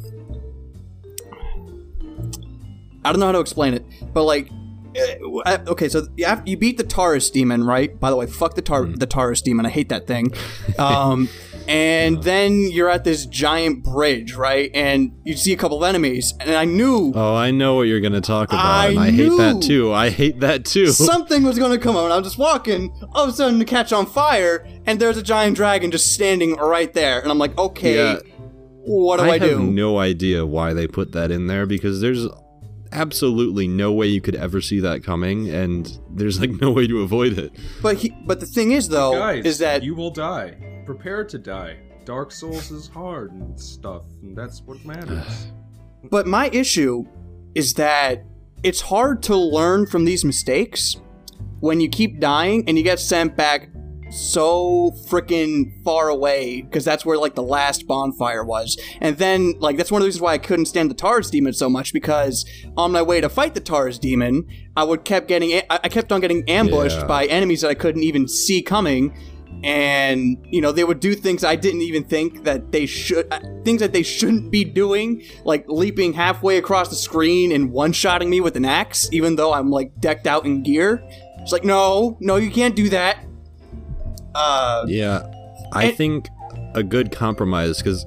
Speaker 4: I don't know how to explain it, but like uh, okay, so you, you beat the Taurus demon, right? By the way, fuck the Tar- the Taurus demon. I hate that thing. Um, *laughs* and then you're at this giant bridge, right? And you see a couple of enemies, and I knew
Speaker 3: Oh, I know what you're gonna talk about,
Speaker 4: I
Speaker 3: and I hate that too. I hate that too. *laughs*
Speaker 4: something was going to come up, and I'm just walking, all of a sudden to catch on fire, and there's a giant dragon just standing right there, and I'm like, okay,
Speaker 3: Yeah.
Speaker 4: what do I, do?
Speaker 3: I, have no idea why they put that in there because there's absolutely no way you could ever see that coming, and there's like no way to avoid it.
Speaker 4: but he, but the thing is though,
Speaker 1: Guys,
Speaker 4: is that
Speaker 1: you will die. Prepare to die. Dark Souls is hard and stuff, and that's what matters.
Speaker 4: But my issue is that it's hard to learn from these mistakes when you keep dying and you get sent back so freaking far away because that's where like the last bonfire was and then like that's one of the reasons why i couldn't stand the Taurus demon so much because on my way to fight the Taurus demon i would kept getting I I kept on getting ambushed
Speaker 3: Yeah.
Speaker 4: by enemies that i couldn't even see coming and you know they would do things I didn't even think that they should uh, things that they shouldn't be doing, like leaping halfway across the screen and one-shotting me with an axe, even though I'm like decked out in gear. It's like no, no, you can't do that. Uh,
Speaker 3: Yeah, I
Speaker 4: And-
Speaker 3: think a good compromise because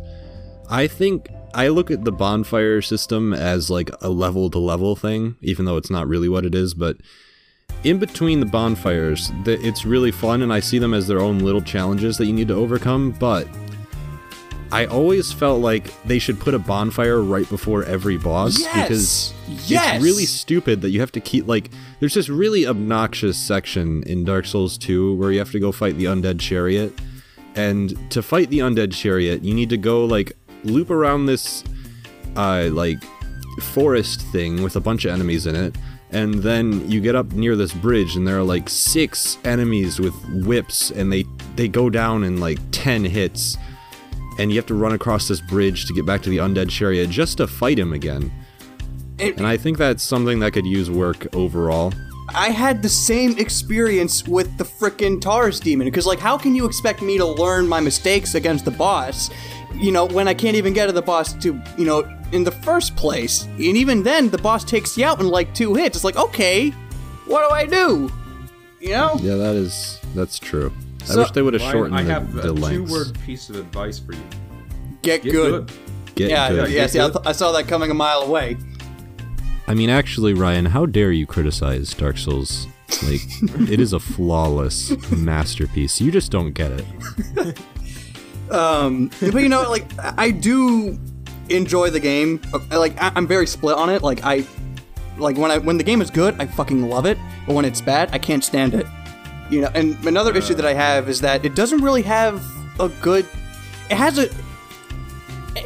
Speaker 3: I think I look at the bonfire system as like a level to level thing, even though it's not really what it is. But in between the bonfires, it's really fun, and I see them as their own little challenges that you need to overcome. But I always felt like they should put a bonfire right before every boss because
Speaker 4: yes,
Speaker 3: it's really stupid that you have to keep like there's this really obnoxious section in Dark Souls 2 where you have to go fight the undead chariot and to fight the undead chariot you need to go like loop around this uh like forest thing with a bunch of enemies in it and then you get up near this bridge and there are like six enemies with whips and they they go down in like 10 hits and you have to run across this bridge to get back to the undead chariot just to fight him again
Speaker 4: It-
Speaker 3: and I think that's something that could use work overall.
Speaker 4: I had the same experience with the frickin' Taurus demon because like how can you expect me to learn my mistakes against the boss? You know, when I can't even get to the boss to, you know, in the first place. And even then the boss takes you out in like two hits. It's like, "Okay, what do I do?" You know?
Speaker 3: Yeah, that is that's true. I wish they would have
Speaker 1: Ryan,
Speaker 3: shortened
Speaker 1: I
Speaker 3: the,
Speaker 1: have
Speaker 3: the
Speaker 1: a two-word piece of advice for you.
Speaker 4: Get,
Speaker 1: Get
Speaker 4: good.
Speaker 1: good.
Speaker 3: Get
Speaker 4: Yeah,
Speaker 3: good.
Speaker 4: yeah, see, I,
Speaker 1: good.
Speaker 4: th- I saw that coming a mile away.
Speaker 3: I mean, actually, Ryan, how dare you criticize Dark Souls? Like, *laughs* it is a flawless masterpiece. You just don't get it. *laughs*
Speaker 4: Um, but you know, like I do enjoy the game. Uh, like I- I'm very split on it. Like I, like when I when the game is good, I fucking love it. But when it's bad, I can't stand it. You know. And another uh. issue that I have is that it doesn't really have a good. It has a.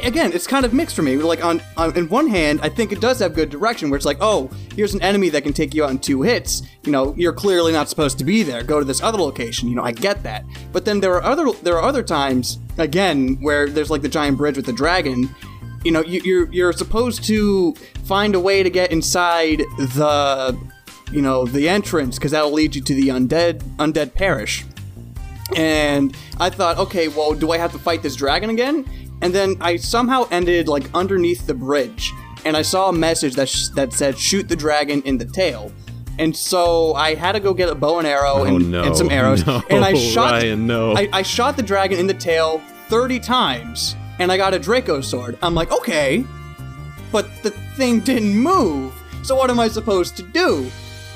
Speaker 4: Again, it's kind of mixed for me. Like on, on in one hand, I think it does have good direction, where it's like, oh, here's an enemy that can take you out in two hits. You know, you're clearly not supposed to be there. Go to this other location. You know, I get that. But then there are other there are other times, again, where there's like the giant bridge with the dragon. You know, you, you're you're supposed to find a way to get inside the, you know, the entrance because that'll lead you to the undead undead parish. And I thought, okay, well, do I have to fight this dragon again? And then I somehow ended like underneath the bridge, and I saw a message that sh- that said "shoot the dragon in the tail." And so I had to go get a bow and arrow
Speaker 3: Oh,
Speaker 4: and,
Speaker 3: no.
Speaker 4: and some arrows, *laughs*
Speaker 3: No,
Speaker 4: and I shot.
Speaker 3: Ryan, no.
Speaker 4: I, I shot the dragon in the tail thirty times, and I got a Draco sword. I'm like, okay, but the thing didn't move. So what am I supposed to do?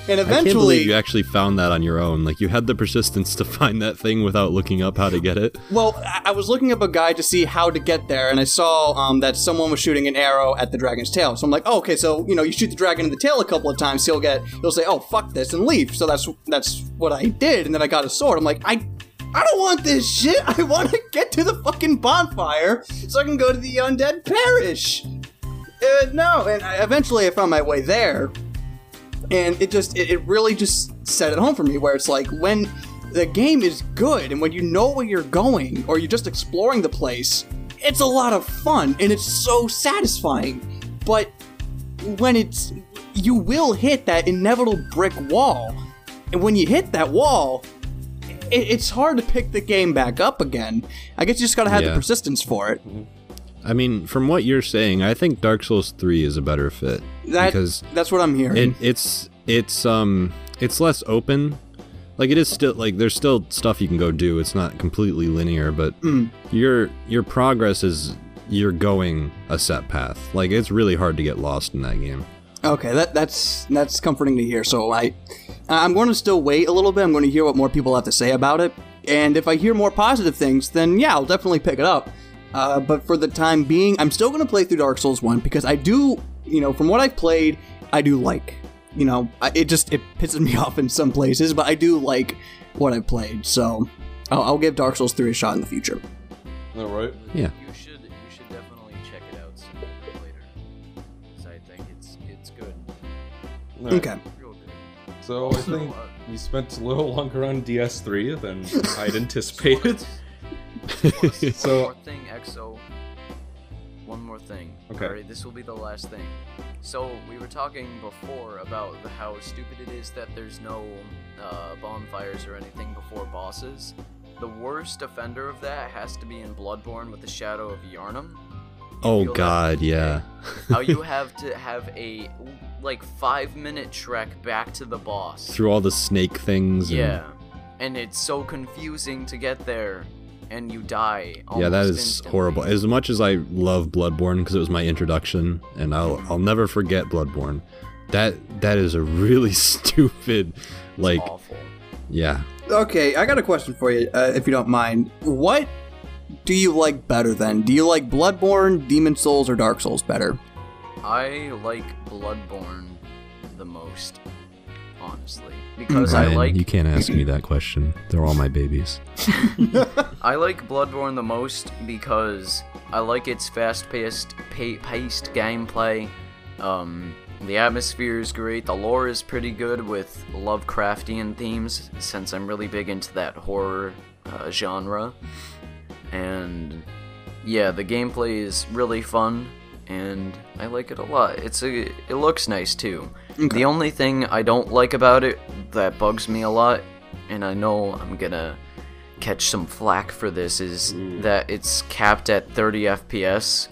Speaker 4: And eventually,
Speaker 3: I can't believe you actually found that on your own. Like, you had the persistence to find that thing without looking up how to get it.
Speaker 4: Well, I I was looking up a guide to see how to get there, and I saw um, that someone was shooting an arrow at the dragon's tail. So I'm like, oh, okay, so you know, you shoot the dragon in the tail a couple of times, he'll get, he'll say, oh, fuck this, and leave. So that's that's what I did, and then I got a sword. I'm like, I, I don't want this shit. *laughs* I want to get to the fucking bonfire so I can go to the undead parish. Uh, no, and I, eventually I found my way there, and it just it, it really just set it home for me where it's like when the game is good and when you know where you're going or you're just exploring the place it's a lot of fun and it's so satisfying but when it's you will hit that inevitable brick wall and when you hit that wall it, it's hard to pick the game back up again i guess you just gotta have the persistence for it
Speaker 3: I mean, from what you're saying, I think Dark Souls 3 is a better fit.
Speaker 4: that,
Speaker 3: because
Speaker 4: that's what i'm hearing
Speaker 3: it, it's it's um it's less open like it is still like there's still stuff you can go do. It's not completely linear, but
Speaker 4: Mm.
Speaker 3: your your progress is you're going a set path. Like it's really hard to get lost in that game.
Speaker 4: Okay, that that's that's comforting to hear. So I, I'm going to still wait a little bit. I'm going to hear what more people have to say about it, and if I hear more positive things, then yeah, I'll definitely pick it up. Uh, but for the time being, I'm still going to play through Dark Souls One because I do, you know, from what I've played, I do like. You know, I, it just it pisses *laughs* me off in some places, but I do like what I've played. So I'll, I'll give Dark Souls 3 a shot in the future.
Speaker 1: All right.
Speaker 3: Yeah.
Speaker 2: You should you should definitely check it out sooner or later. 'Cause I think it's it's good.
Speaker 1: All right.
Speaker 4: Okay.
Speaker 1: So I think
Speaker 2: uh,
Speaker 1: we spent a little *laughs* longer on DS3 than *laughs* I'd anticipated. *laughs* So-
Speaker 2: one more thing, EXO. One more thing.
Speaker 1: Okay.
Speaker 2: Alright, this will be the last thing. So we were talking before about the, how stupid it is that there's no uh, bonfires or anything before bosses. The worst offender of that has to be in Bloodborne with the Shadow of Yharnam. You
Speaker 3: Oh
Speaker 2: feel that?
Speaker 3: god, yeah. *laughs*
Speaker 2: how you *laughs* have to have a like five minute trek back to the boss.
Speaker 3: Through all the snake things. And,
Speaker 2: Yeah, and it's so confusing to get there, and you die.
Speaker 3: Yeah, that is
Speaker 2: instantly.
Speaker 3: horrible. As much as I love Bloodborne because it was my introduction, and I'll I'll never forget Bloodborne. That that is a really *laughs* stupid, like
Speaker 2: awful.
Speaker 3: yeah.
Speaker 4: Okay, I got a question for you, uh, if you don't mind. What do you like better then? Do you like Bloodborne, Demon Souls, or Dark Souls better?
Speaker 2: I like Bloodborne the most, honestly, because
Speaker 3: Ryan,
Speaker 2: I like
Speaker 3: you can't ask me that question. They're all my babies. *laughs*
Speaker 2: I like Bloodborne the most because I like its fast-paced, pa- paced gameplay. Um, the atmosphere is great. The lore is pretty good with Lovecraftian themes, since I'm really big into that horror uh, genre. And yeah, the gameplay is really fun, and I like it a lot. It's a, it looks nice too. The only thing I don't like about it that bugs me a lot, and I know I'm gonna catch some flack for this is mm. that it's capped at 30 FPS,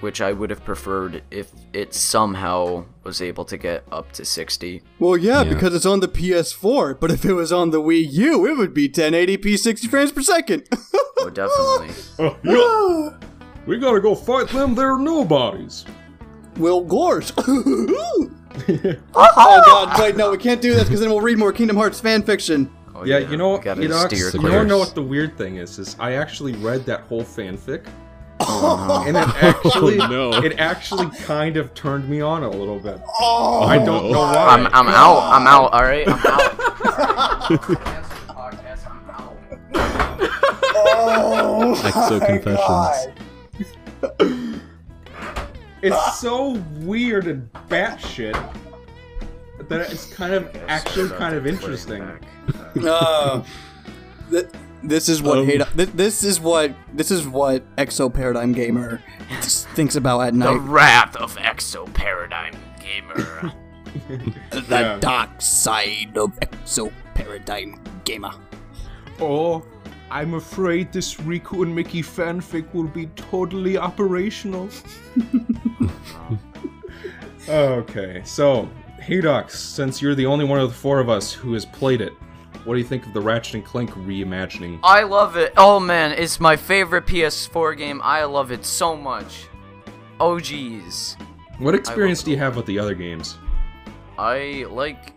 Speaker 2: which I would have preferred if it somehow was able to get up to 60.
Speaker 4: Well, yeah,
Speaker 3: Yeah.
Speaker 4: because it's on the PS4, but if it was on the Wii U, it would be 1080p 60 frames per second. *laughs*
Speaker 2: Oh, definitely.
Speaker 1: Oh, *laughs* yeah. *laughs* We gotta go fight them there nobodies.
Speaker 4: Will Gorge. *laughs* Oh, oh god, wait, no, we can't do this because then we'll read more Kingdom Hearts fan fiction.
Speaker 2: Oh,
Speaker 1: Yeah, you know,
Speaker 2: gotta
Speaker 1: you know,
Speaker 2: steer
Speaker 1: you don't know what the weird thing is. Is I actually read that whole fanfic, and it actually,
Speaker 3: Oh, no.
Speaker 1: it actually kind of turned me on a little bit. Oh. I don't know why.
Speaker 2: I'm, I'm out. I'm out. All right. I'm out. Podcast, I'm.
Speaker 3: Exo confessions. *laughs*
Speaker 1: It's so weird and batshit that it's kind of actually kind of interesting. *laughs*
Speaker 4: Uh, th- this is what
Speaker 3: Um,
Speaker 4: hate. Th- this is what this is what Exo Paradigm Gamer thinks about at night.
Speaker 2: The
Speaker 4: night.
Speaker 2: wrath of Exo Paradigm Gamer. *laughs*
Speaker 4: the
Speaker 1: Yeah.
Speaker 4: dark side of Exo Paradigm Gamer.
Speaker 1: Oh, I'm afraid this Riku and Mickey fanfic will be totally operational. *laughs* okay, so, Haydox, since you're the only one of the four of us who has played it, what do you think of the Ratchet and Clank reimagining?
Speaker 2: I love it. Oh man, it's my favorite PS4 game. I love it so much. Oh geez.
Speaker 1: What experience do you have with the other games?
Speaker 2: I like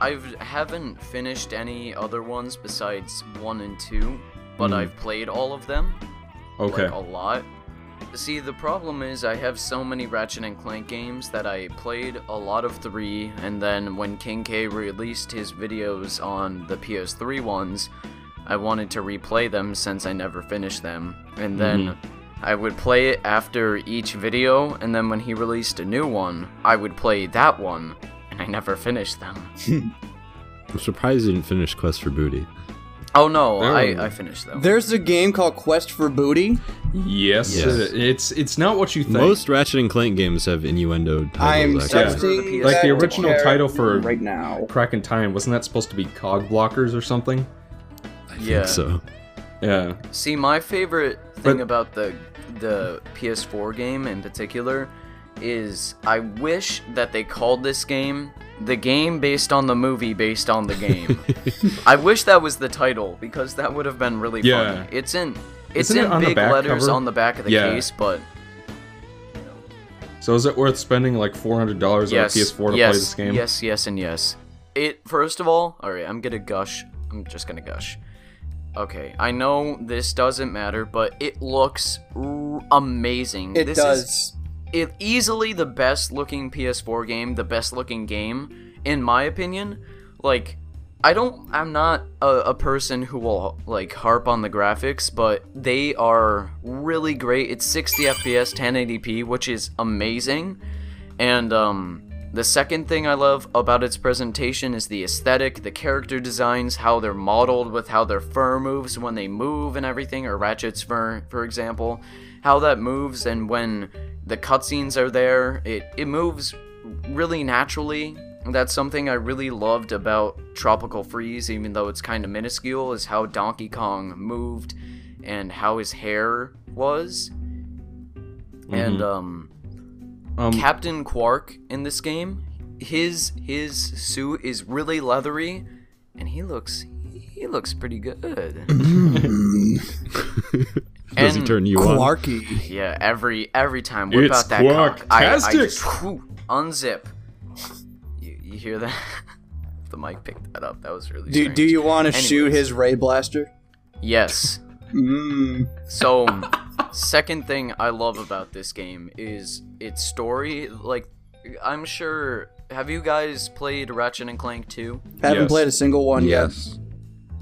Speaker 2: I haven't finished any other ones besides 1 and 2, but
Speaker 1: Mhm.
Speaker 2: I've played all of them.
Speaker 1: Okay.
Speaker 2: Like a lot. See, the problem is I have so many Ratchet and Clank games that I played a lot of 3 and then when King K released his videos on the PS3 ones, I wanted to replay them since I never finished them. And then I would play it after each video and then when he released a new one, I would play that one I never finished them. *laughs*
Speaker 3: I'm surprised you didn't finish Quest for Booty.
Speaker 2: Oh no,
Speaker 1: There.
Speaker 2: I, I finished them.
Speaker 4: There's a game called Quest for Booty.
Speaker 1: Yes,
Speaker 3: Yes.
Speaker 1: it- it's it's not what you think.
Speaker 3: Most Ratchet and Clank games have innuendo titles.
Speaker 4: I'm
Speaker 3: actually.
Speaker 1: Yeah. Like the original title for
Speaker 4: right now.
Speaker 1: Crack in Time, wasn't that supposed to be cog blockers or something?
Speaker 3: I
Speaker 2: Yeah.
Speaker 3: think so.
Speaker 1: Yeah.
Speaker 2: See, my favorite thing
Speaker 1: But-
Speaker 2: about the the PS4 game in particular is I wish that they called this game the game based on the movie based on the game. *laughs* I wish that was the title because that would have been really
Speaker 1: Yeah.
Speaker 2: funny. It's in it's
Speaker 1: Isn't
Speaker 2: in
Speaker 1: on the
Speaker 2: big letters
Speaker 1: cover?
Speaker 2: on the back of the
Speaker 1: Yeah.
Speaker 2: case, but
Speaker 1: So is it worth spending like four hundred dollars
Speaker 2: yes,
Speaker 1: on a PS4 to
Speaker 2: yes,
Speaker 1: play this game?
Speaker 2: yes, yes, and yes. It first of all, all right. I'm gonna gush. I'm just gonna gush. Okay, I know this doesn't matter, but it looks r- amazing.
Speaker 4: It
Speaker 2: this
Speaker 4: does.
Speaker 2: Is, it easily the best looking PS4 game, the best looking game, in my opinion. Like, I don't, I'm not a, a person who will like harp on the graphics, but they are really great. It's 60 FPS, 1080p, which is amazing. And um, the second thing I love about its presentation is the aesthetic, the character designs, how they're modeled with how their fur moves when they move and everything, or Ratchet's fur, for example, how that moves, and when the cutscenes are there, it, it moves really naturally. That's something I really loved about Tropical Freeze, even though it's kind of minuscule, is how Donkey Kong moved and how his hair was. And um,
Speaker 1: Um,
Speaker 2: Captain Quark in this game, his his suit is really leathery, and he looks he looks pretty good. *laughs* *laughs* *laughs*
Speaker 3: Does he turn you on?
Speaker 2: Yeah, every every time whip
Speaker 1: It's
Speaker 2: out that cock, I, I
Speaker 1: Quarktastic.
Speaker 2: just whew, unzip. You, you hear that? *laughs* the mic picked that up. That was really.
Speaker 4: Do,
Speaker 2: strange.
Speaker 4: do you want to shoot his ray blaster?
Speaker 2: Yes.
Speaker 4: Mm.
Speaker 2: So, second thing I love about this game is its story. Like, I'm sure. Have you guys played Ratchet and Clank 2?
Speaker 4: Haven't
Speaker 1: Yes.
Speaker 4: played a single one yet.
Speaker 3: Yes.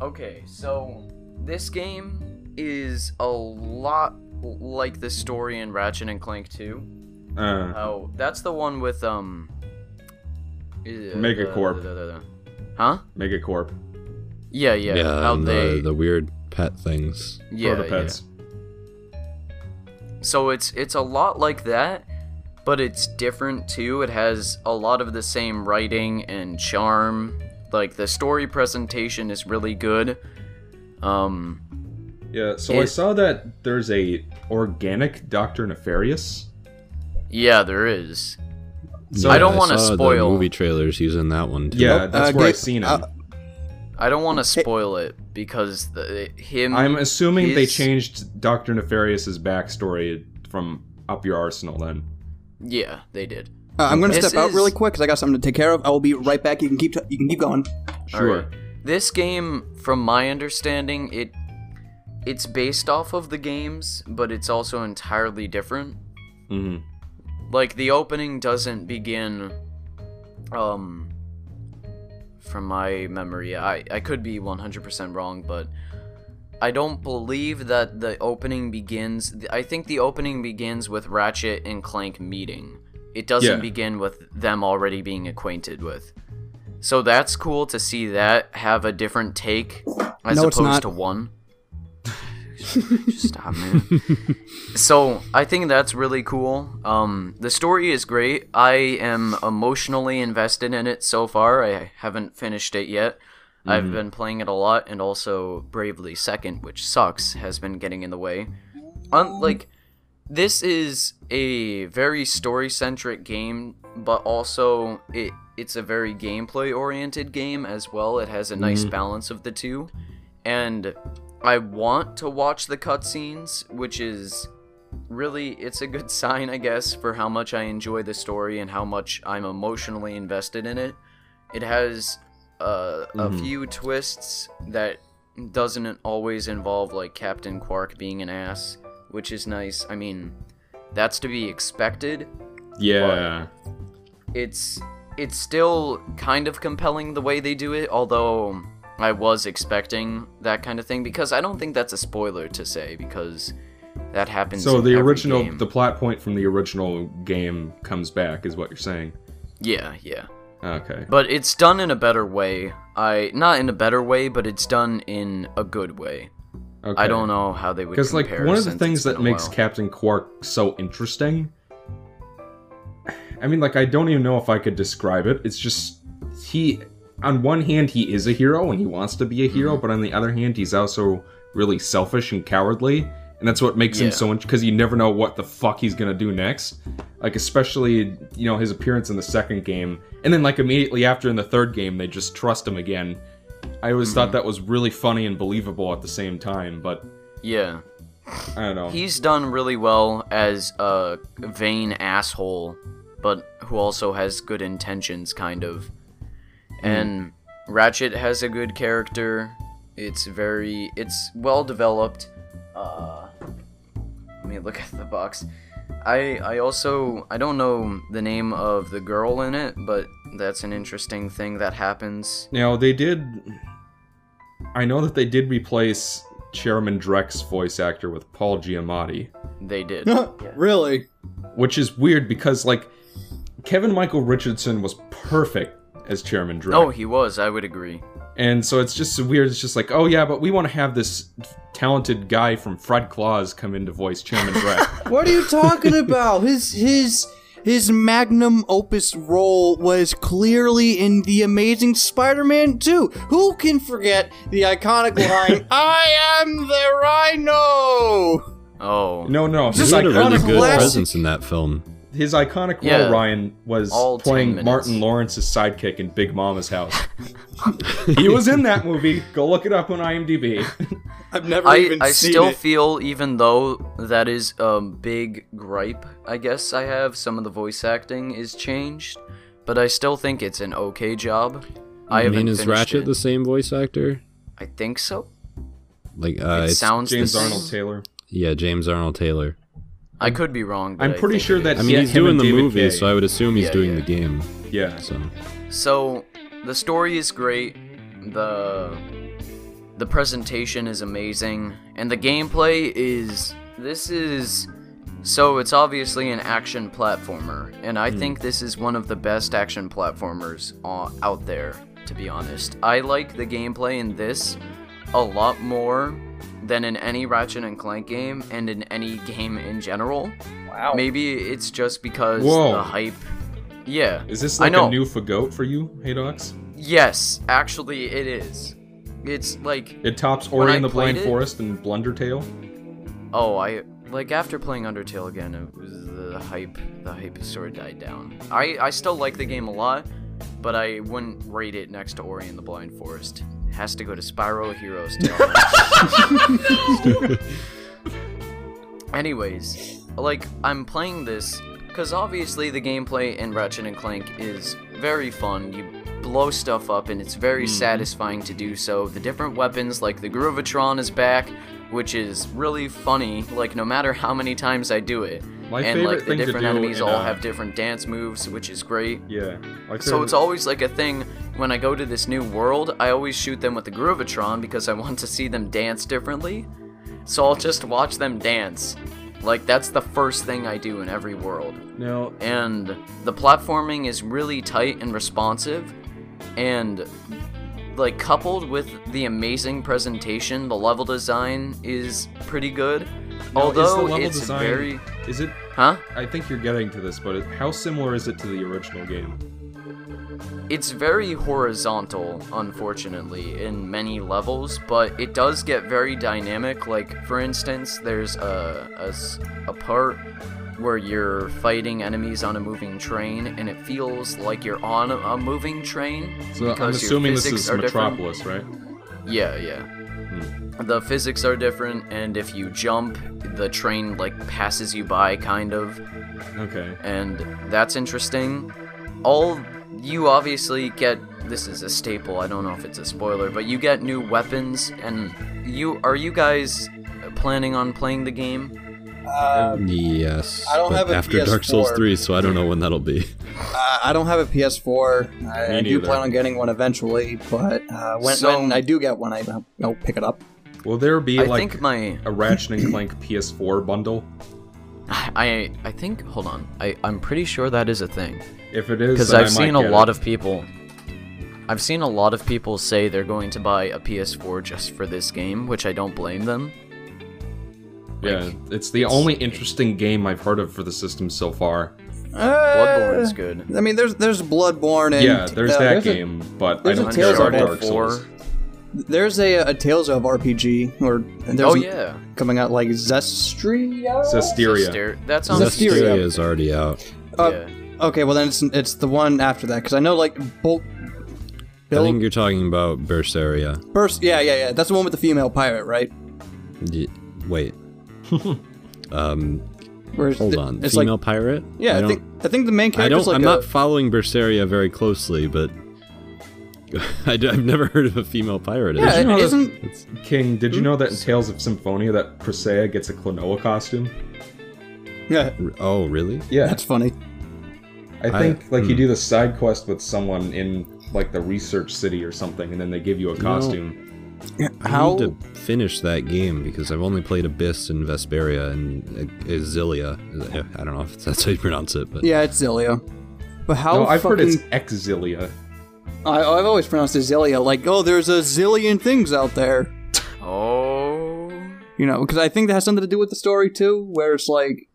Speaker 2: Okay, so this game is a lot like the story in Ratchet and Clank 2.
Speaker 1: uh,
Speaker 2: How that's the one with um. uh,
Speaker 1: Megacorp.
Speaker 2: da- da- da- da. Huh?
Speaker 1: Megacorp.
Speaker 2: Yeah, yeah.
Speaker 3: Yeah,
Speaker 2: how
Speaker 3: and
Speaker 2: they.
Speaker 3: the, the weird pet things.
Speaker 2: yeah,
Speaker 1: Protopets.
Speaker 2: yeah. So it's it's a lot like that, but it's different too. It has a lot of the same writing and charm. Like the story presentation is really good. Um,
Speaker 1: Yeah, so I saw that there's a organic Doctor Nefarious.
Speaker 2: yeah, there is.
Speaker 1: So
Speaker 2: I don't wanna spoil-
Speaker 3: The movie trailers using that one too.
Speaker 1: Yeah, that's
Speaker 4: uh,
Speaker 1: where I
Speaker 4: get-
Speaker 1: seen him.
Speaker 4: uh,
Speaker 2: I don't want to spoil it because the him.
Speaker 1: I'm assuming they changed Doctor Nefarious's backstory from Up Your Arsenal. Then
Speaker 2: Yeah, they did.
Speaker 4: Uh, I'm gonna
Speaker 2: This
Speaker 4: step out
Speaker 2: is-
Speaker 4: really quick because I got something to take care of. I will be right back. You can keep t- you can keep going.
Speaker 1: sure.
Speaker 2: Alright. This game, from my understanding, it it's based off of the games, but it's also entirely different.
Speaker 1: hmm
Speaker 2: Like the opening doesn't begin um from my memory. I I could be 100% wrong, but I don't believe that the opening begins I think the opening begins with Ratchet and Clank meeting. It doesn't
Speaker 1: Yeah.
Speaker 2: begin with them already being acquainted with. So that's cool to see that have a different take as
Speaker 4: No, it's
Speaker 2: opposed
Speaker 4: not.
Speaker 2: to one. Just stop, man. so I think that's really cool. Um, the story is great. I am emotionally invested in it so far. I haven't finished it yet. I've been playing it a lot, and also Bravely Second, which sucks, has been getting in the way. Un- like, this is a very story centric game, but also it it's a very gameplay oriented game as well. It has a nice balance of the two, and I want to watch the cutscenes, which is really it's a good *laughs* sign, I guess, for how much I enjoy the story and how much I'm emotionally invested in it. It has uh, a few twists that doesn't always involve like Captain Quark being an ass, which is nice. I mean, that's to be expected.
Speaker 1: Yeah.
Speaker 2: It's it's still kind of compelling the way they do it, although I was expecting that kind of thing because I don't think that's a spoiler to say because that happens.
Speaker 1: So
Speaker 2: in
Speaker 1: the original,
Speaker 2: game.
Speaker 1: the plot point from the original game comes back, is what you're saying.
Speaker 2: yeah, yeah.
Speaker 1: Okay.
Speaker 2: But it's done in a better way. I not in a better way, but it's done in a good way.
Speaker 1: Okay.
Speaker 2: I don't know how they would
Speaker 1: Because like one of the things that makes
Speaker 2: while.
Speaker 1: Captain Quark so interesting. *sighs* I mean, like I don't even know if I could describe it. It's just he. On one hand, he is a hero and he wants to be a
Speaker 2: Mm-hmm.
Speaker 1: hero, but on the other hand, he's also really selfish and cowardly. and that's what makes him so much because you never know what the fuck he's gonna do next. Like especially you know his appearance in the second game, and then like immediately after in the third game they just trust him again. I always thought that was really funny and believable at the same time, but
Speaker 2: Yeah.
Speaker 1: I don't know.
Speaker 2: He's done really well as a vain asshole, but who also has good intentions, kind of. And Ratchet has a good character. It's very, it's well developed. Uh, let me look at the box. I I also I don't know the name of the girl in it, but that's an interesting thing that happens.
Speaker 1: Now they did. I know that they did replace Chairman Drek's voice actor with Paul Giamatti,
Speaker 2: They did. *laughs*
Speaker 4: really?
Speaker 1: which is weird because like Kevin Michael Richardson was perfect as Chairman Drek.
Speaker 2: Oh, he was. I would agree.
Speaker 1: And so it's just weird. It's just like, oh yeah, but we want to have this talented guy from Fred Claus come in to voice Chairman *laughs* Drek.
Speaker 4: What are you talking about? His his his magnum opus role was clearly in the Amazing Spider-Man 2. Who can forget the iconic line, *laughs* "I am the Rhino"?
Speaker 2: Oh.
Speaker 1: no, no,
Speaker 3: He
Speaker 1: his
Speaker 3: had a really good presence in that film.
Speaker 1: His iconic role,
Speaker 2: Yeah.
Speaker 1: Ryan, was
Speaker 2: All
Speaker 1: playing. Martin Lawrence's sidekick in Big Momma's house. *laughs* he was in that movie. Go look it up on IMDb. *laughs*
Speaker 4: I've never
Speaker 2: I,
Speaker 4: even
Speaker 2: I
Speaker 4: seen
Speaker 2: still
Speaker 4: it.
Speaker 2: feel, even though that is a big gripe, I guess I have, some of the voice acting is changed, but I still think it's an okay job. I
Speaker 3: I
Speaker 2: haven't
Speaker 3: mean, is Ratchet
Speaker 2: it.
Speaker 3: the same voice actor?
Speaker 2: I think so.
Speaker 3: Like, uh,
Speaker 2: it sounds
Speaker 1: James. Arnold Taylor.
Speaker 3: yeah, James Arnold Taylor.
Speaker 2: I could be wrong. But
Speaker 1: I'm
Speaker 2: I
Speaker 1: pretty
Speaker 2: think
Speaker 1: sure
Speaker 2: it
Speaker 1: that
Speaker 3: I mean,
Speaker 1: Yeah,
Speaker 3: he's doing the
Speaker 1: David
Speaker 3: movie,
Speaker 1: Kaye.
Speaker 3: so I would assume he's
Speaker 2: Yeah,
Speaker 3: doing
Speaker 2: yeah.
Speaker 3: the game.
Speaker 1: Yeah.
Speaker 3: So,
Speaker 2: So, the story is great. The the presentation is amazing, and the gameplay is this is so it's obviously an action platformer, and I think this is one of the best action platformers uh, out there. To be honest, I like the gameplay in this a lot more than in any Ratchet and Clank game and in any game in general.
Speaker 4: Wow.
Speaker 2: Maybe it's just because
Speaker 1: Whoa.
Speaker 2: the hype. Yeah.
Speaker 1: Is this
Speaker 2: I
Speaker 1: like
Speaker 2: know.
Speaker 1: a new Fagote for you, Haydox?
Speaker 2: Yes, actually, it is. It's like,
Speaker 1: It tops Ori
Speaker 2: I
Speaker 1: and the Blind
Speaker 2: it-
Speaker 1: Forest and Blundertail.
Speaker 2: oh, I like after playing Undertale again, it was the hype. The hype sort of died down. I I still like the game a lot, but I wouldn't rate it next to Ori and the Blind Forest. It has to go to Spyro Hero's Tail. *laughs* *laughs* Anyways, like I'm playing this because obviously the gameplay in Ratchet and Clank is very fun. You blow stuff up and it's very mm-hmm. satisfying to do so. The different weapons, like the Groovatron, is back, which is really funny. Like no matter how many times I do it,
Speaker 1: My
Speaker 2: and like the different enemies all
Speaker 1: uh,
Speaker 2: have different dance moves, which is great.
Speaker 1: Yeah. My
Speaker 2: So it's always like a thing when I go to this new world, I always shoot them with the Groovatron because I want to see them dance differently. So I'll just watch them dance. Like that's the first thing I do in every world.
Speaker 1: now
Speaker 2: And the platforming is really tight and responsive and like coupled with the amazing presentation, the level design is pretty good.
Speaker 1: now,
Speaker 2: Although it's
Speaker 1: design,
Speaker 2: very
Speaker 1: is it?
Speaker 2: Huh?
Speaker 1: I think you're getting to this, but it, how similar is it to the original game?
Speaker 2: It's very horizontal, unfortunately, in many levels, but it does get very dynamic. Like, for instance, there's a a part where you're fighting enemies on a moving train, and it feels like you're on a, a moving train.
Speaker 1: So I'm assuming this is
Speaker 2: are different.
Speaker 1: Metropolis, right?
Speaker 2: Yeah, yeah. Hmm. The physics are different, and if you jump, the train, like, passes you by, kind of
Speaker 1: Okay.
Speaker 2: and that's interesting. All you obviously get this is a staple. I don't know if it's a spoiler, but you get new weapons and you are you guys planning on playing the game?
Speaker 3: Yes.
Speaker 4: I don't
Speaker 3: but
Speaker 4: have a
Speaker 3: after Dark Souls 3, so I don't know when that'll be.
Speaker 4: Uh, I don't have a PS4. I, I do plan on getting one eventually, but uh, when,
Speaker 2: So-
Speaker 4: when I do get one, I, I'll pick it up.
Speaker 1: Will there be
Speaker 2: I
Speaker 1: like
Speaker 2: think my
Speaker 1: a Ratchet and *clears throat* Clank PS4 bundle?
Speaker 2: I I think hold on. I I'm pretty sure that is a thing
Speaker 1: If it is,
Speaker 2: because
Speaker 1: then I
Speaker 2: I've
Speaker 1: might
Speaker 2: seen a lot
Speaker 1: it.
Speaker 2: of people I've seen a lot of people say they're going to buy a PS4 just for this game, which I don't blame them.
Speaker 1: Yeah, it's the only interesting game I've heard of for the system so far.
Speaker 2: Bloodborne is
Speaker 4: Uh,
Speaker 2: good.
Speaker 4: I mean, there's there's Bloodborne and
Speaker 1: yeah, there's
Speaker 4: uh,
Speaker 1: that
Speaker 4: a-
Speaker 1: game, but I
Speaker 4: there's a
Speaker 1: don't
Speaker 4: Tales
Speaker 1: care
Speaker 4: of
Speaker 1: about Dark Souls.
Speaker 4: There's a, a Tales of RPG, or there's
Speaker 2: Oh
Speaker 4: an-
Speaker 2: yeah.
Speaker 4: coming out like Zestria.
Speaker 1: Zestiria.
Speaker 2: Ster- that sounds
Speaker 4: Zestiria.
Speaker 3: Zestiria is already out.
Speaker 4: Uh,
Speaker 2: yeah.
Speaker 4: Okay, well then it's it's the one after that because I know like Bolt.
Speaker 3: I think you're talking about Berseria.
Speaker 4: Burst. Yeah, yeah, yeah. That's the one with the female pirate, right?
Speaker 3: Y- wait. Um,
Speaker 4: Where it's-
Speaker 3: hold on.
Speaker 4: It's
Speaker 3: Female
Speaker 4: like
Speaker 3: pirate?
Speaker 4: yeah, I,
Speaker 3: don't,
Speaker 4: think I think the main
Speaker 3: character.
Speaker 4: I
Speaker 3: don't.
Speaker 4: like
Speaker 3: I'm
Speaker 4: a,
Speaker 3: not following Berseria very closely, but *laughs* I, have never heard of a female pirate.
Speaker 4: Yeah,
Speaker 1: you know
Speaker 4: it
Speaker 1: that-
Speaker 4: isn't.
Speaker 3: It's,
Speaker 1: King, did you know that in Tales of Symphonia that Presea gets a Klonoa costume?
Speaker 4: Yeah,
Speaker 3: oh, really?
Speaker 1: Yeah,
Speaker 4: that's funny.
Speaker 1: I
Speaker 3: I-
Speaker 1: think like you
Speaker 3: hmm.
Speaker 1: do the side quest with someone in like the research city or something, and then they give you a
Speaker 3: know-
Speaker 1: costume.
Speaker 3: I
Speaker 4: How?
Speaker 3: need to finish that game because I've only played Abyss and Vesperia and uh, Exilia. I don't know if that's how you pronounce it, but
Speaker 4: Yeah, it's Zilia. But how?
Speaker 1: no, I've
Speaker 4: fucking,
Speaker 1: heard it's Exilia.
Speaker 4: I, I've always pronounced it Zilia. Like, oh, there's a zillion things out there. *laughs*
Speaker 2: Oh.
Speaker 4: You know, because I think that has something to do with the story too, where it's like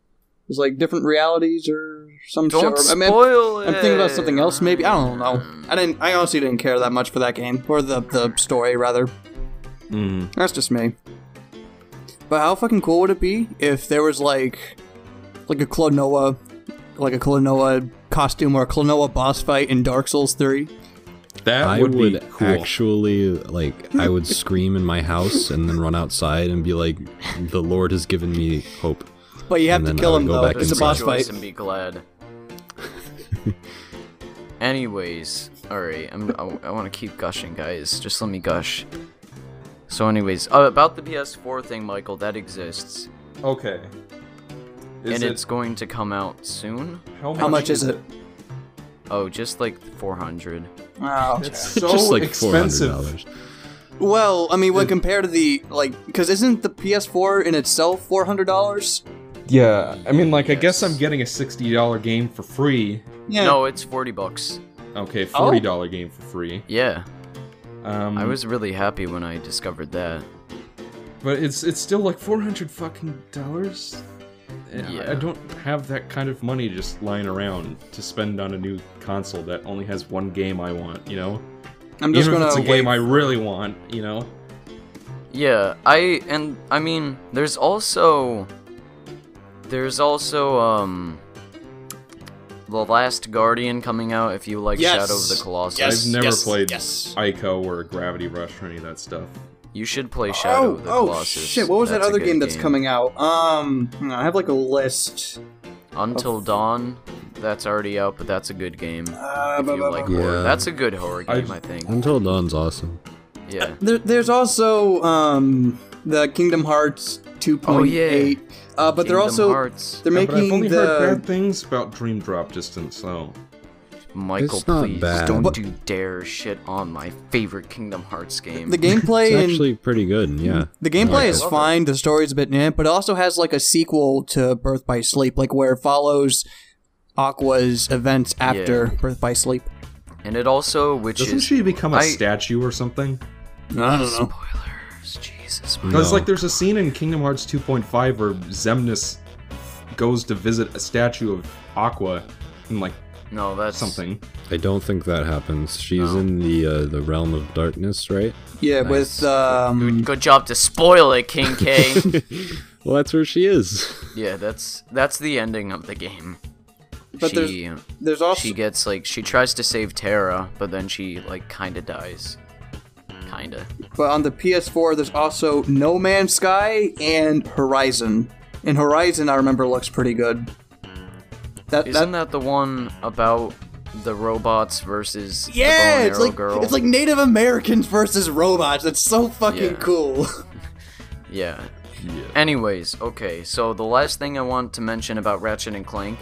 Speaker 4: there's like different realities or some shit.
Speaker 2: Don't
Speaker 4: or- I mean,
Speaker 2: spoil it.
Speaker 4: I'm thinking about something else, maybe. I don't know. I didn't. I honestly didn't care that much for that game or the the story rather.
Speaker 1: Mm.
Speaker 4: That's just me. But how fucking cool would it be if there was like, like a Klonoa, like a Klonoa costume or a Klonoa boss fight in Dark Souls Three?
Speaker 1: That
Speaker 3: I
Speaker 1: would,
Speaker 3: would
Speaker 1: be cool.
Speaker 3: actually like I would *laughs* scream in my house and then run outside and be like, "The Lord has given me hope."
Speaker 4: But you have
Speaker 3: And
Speaker 4: to kill him
Speaker 3: go
Speaker 4: though. It's a boss fight.
Speaker 2: and be glad. *laughs* anyways, alright, I'm, I, I want to keep gushing, guys. Just let me gush. So, anyways, uh, about the PS4 thing, Michael, that exists.
Speaker 1: Okay. Is
Speaker 2: and
Speaker 1: it,
Speaker 2: it's going to come out soon.
Speaker 1: how,
Speaker 4: How much is it?
Speaker 2: Oh, just like 400.
Speaker 4: Oh,
Speaker 1: It's so
Speaker 3: Just like four hundred
Speaker 1: expensive.
Speaker 3: dollars.
Speaker 4: Well, I mean, when compared to the like, because isn't the PS4 in itself four hundred dollars?
Speaker 1: Yeah, I mean, like, I guess I'm getting a sixty dollar game for free.
Speaker 4: Yeah.
Speaker 2: No, it's 40 bucks.
Speaker 1: Okay,
Speaker 4: Oh.
Speaker 1: forty dollar game for free.
Speaker 2: Yeah,
Speaker 1: Um,
Speaker 2: I was really happy when I discovered that.
Speaker 1: but it's it's still like four hundred fucking dollars. I-
Speaker 2: Yeah.
Speaker 1: I don't have that kind of money just lying around to spend on a new console that only has one game I want. You know,
Speaker 4: I'm just
Speaker 1: even
Speaker 4: gonna
Speaker 1: if it's a
Speaker 4: wait.
Speaker 1: game I really want. You know.
Speaker 2: Yeah, I and I mean, there's also there's also um the Last Guardian coming out if you like
Speaker 4: Yes.
Speaker 2: Shadow of the Colossus.
Speaker 4: Yes.
Speaker 1: I've never
Speaker 4: yes,
Speaker 1: played
Speaker 4: yes.
Speaker 1: Ico or Gravity Rush or any of that stuff.
Speaker 2: You should play Shadow
Speaker 4: Oh,
Speaker 2: of the
Speaker 4: oh
Speaker 2: Colossus.
Speaker 4: shit! What was that
Speaker 2: That's a
Speaker 4: other game that's coming out? Um, I have like a list.
Speaker 2: Until Dawn. That's already out, but that's a good game.
Speaker 4: Uh,
Speaker 2: If
Speaker 4: blah,
Speaker 2: you
Speaker 4: blah,
Speaker 2: like
Speaker 4: blah.
Speaker 3: Yeah.
Speaker 2: horror, that's a good horror
Speaker 1: I-
Speaker 2: game, I, think.
Speaker 3: Until Dawn's awesome.
Speaker 2: Yeah.
Speaker 4: There, there's also um the Kingdom Hearts 2.8.
Speaker 2: Oh, yeah.
Speaker 4: Uh, but they're also
Speaker 2: Hearts.
Speaker 4: they're
Speaker 1: Yeah, but I've
Speaker 4: making
Speaker 1: only heard
Speaker 4: the
Speaker 1: bad things about Dream Drop Distance, so
Speaker 2: Michael,
Speaker 3: It's not
Speaker 2: please
Speaker 3: bad.
Speaker 2: don't
Speaker 4: But-
Speaker 2: you dare shit on my favorite Kingdom Hearts game.
Speaker 4: the gameplay
Speaker 3: It's
Speaker 4: and
Speaker 3: actually pretty good. Yeah.
Speaker 4: The gameplay
Speaker 2: I
Speaker 4: is fine. The story's a bit eh, but it also has like a sequel to Birth by Sleep, like where it follows Aqua's events after
Speaker 2: Yeah.
Speaker 4: Birth by Sleep.
Speaker 2: and it also, which
Speaker 1: doesn't
Speaker 2: is
Speaker 1: she become a
Speaker 2: I-
Speaker 1: statue or something?
Speaker 4: I don't know.
Speaker 2: Spoilers. Jesus.
Speaker 1: Because
Speaker 3: No.
Speaker 1: like there's a scene in Kingdom Hearts 2.5 where Xemnas goes to visit a statue of Aqua and like
Speaker 2: No, that's
Speaker 1: something.
Speaker 3: I don't think that happens. She's
Speaker 2: No.
Speaker 3: in the uh, the realm of darkness, right?
Speaker 4: Yeah,
Speaker 2: Nice.
Speaker 4: with um,
Speaker 2: Good, good job to spoil it, King K. *laughs*
Speaker 3: Well, that's where she is.
Speaker 2: yeah, that's that's the ending of the game.
Speaker 4: But there's- there's also
Speaker 2: she gets like she tries to save Terra, but then she like kind of dies. Kinda.
Speaker 4: but on the PS4 there's also No Man's Sky and Horizon. And Horizon I remember looks pretty good. That,
Speaker 2: Isn't
Speaker 4: that
Speaker 2: that the one about the robots versus the bow
Speaker 4: yeah, it's
Speaker 2: arrow
Speaker 4: like
Speaker 2: girl?
Speaker 4: it's like Native Americans versus robots. That's so fucking
Speaker 2: Yeah.
Speaker 4: cool. *laughs* *laughs*
Speaker 2: Yeah. Anyways, okay, so the last thing I want to mention about Ratchet and Clank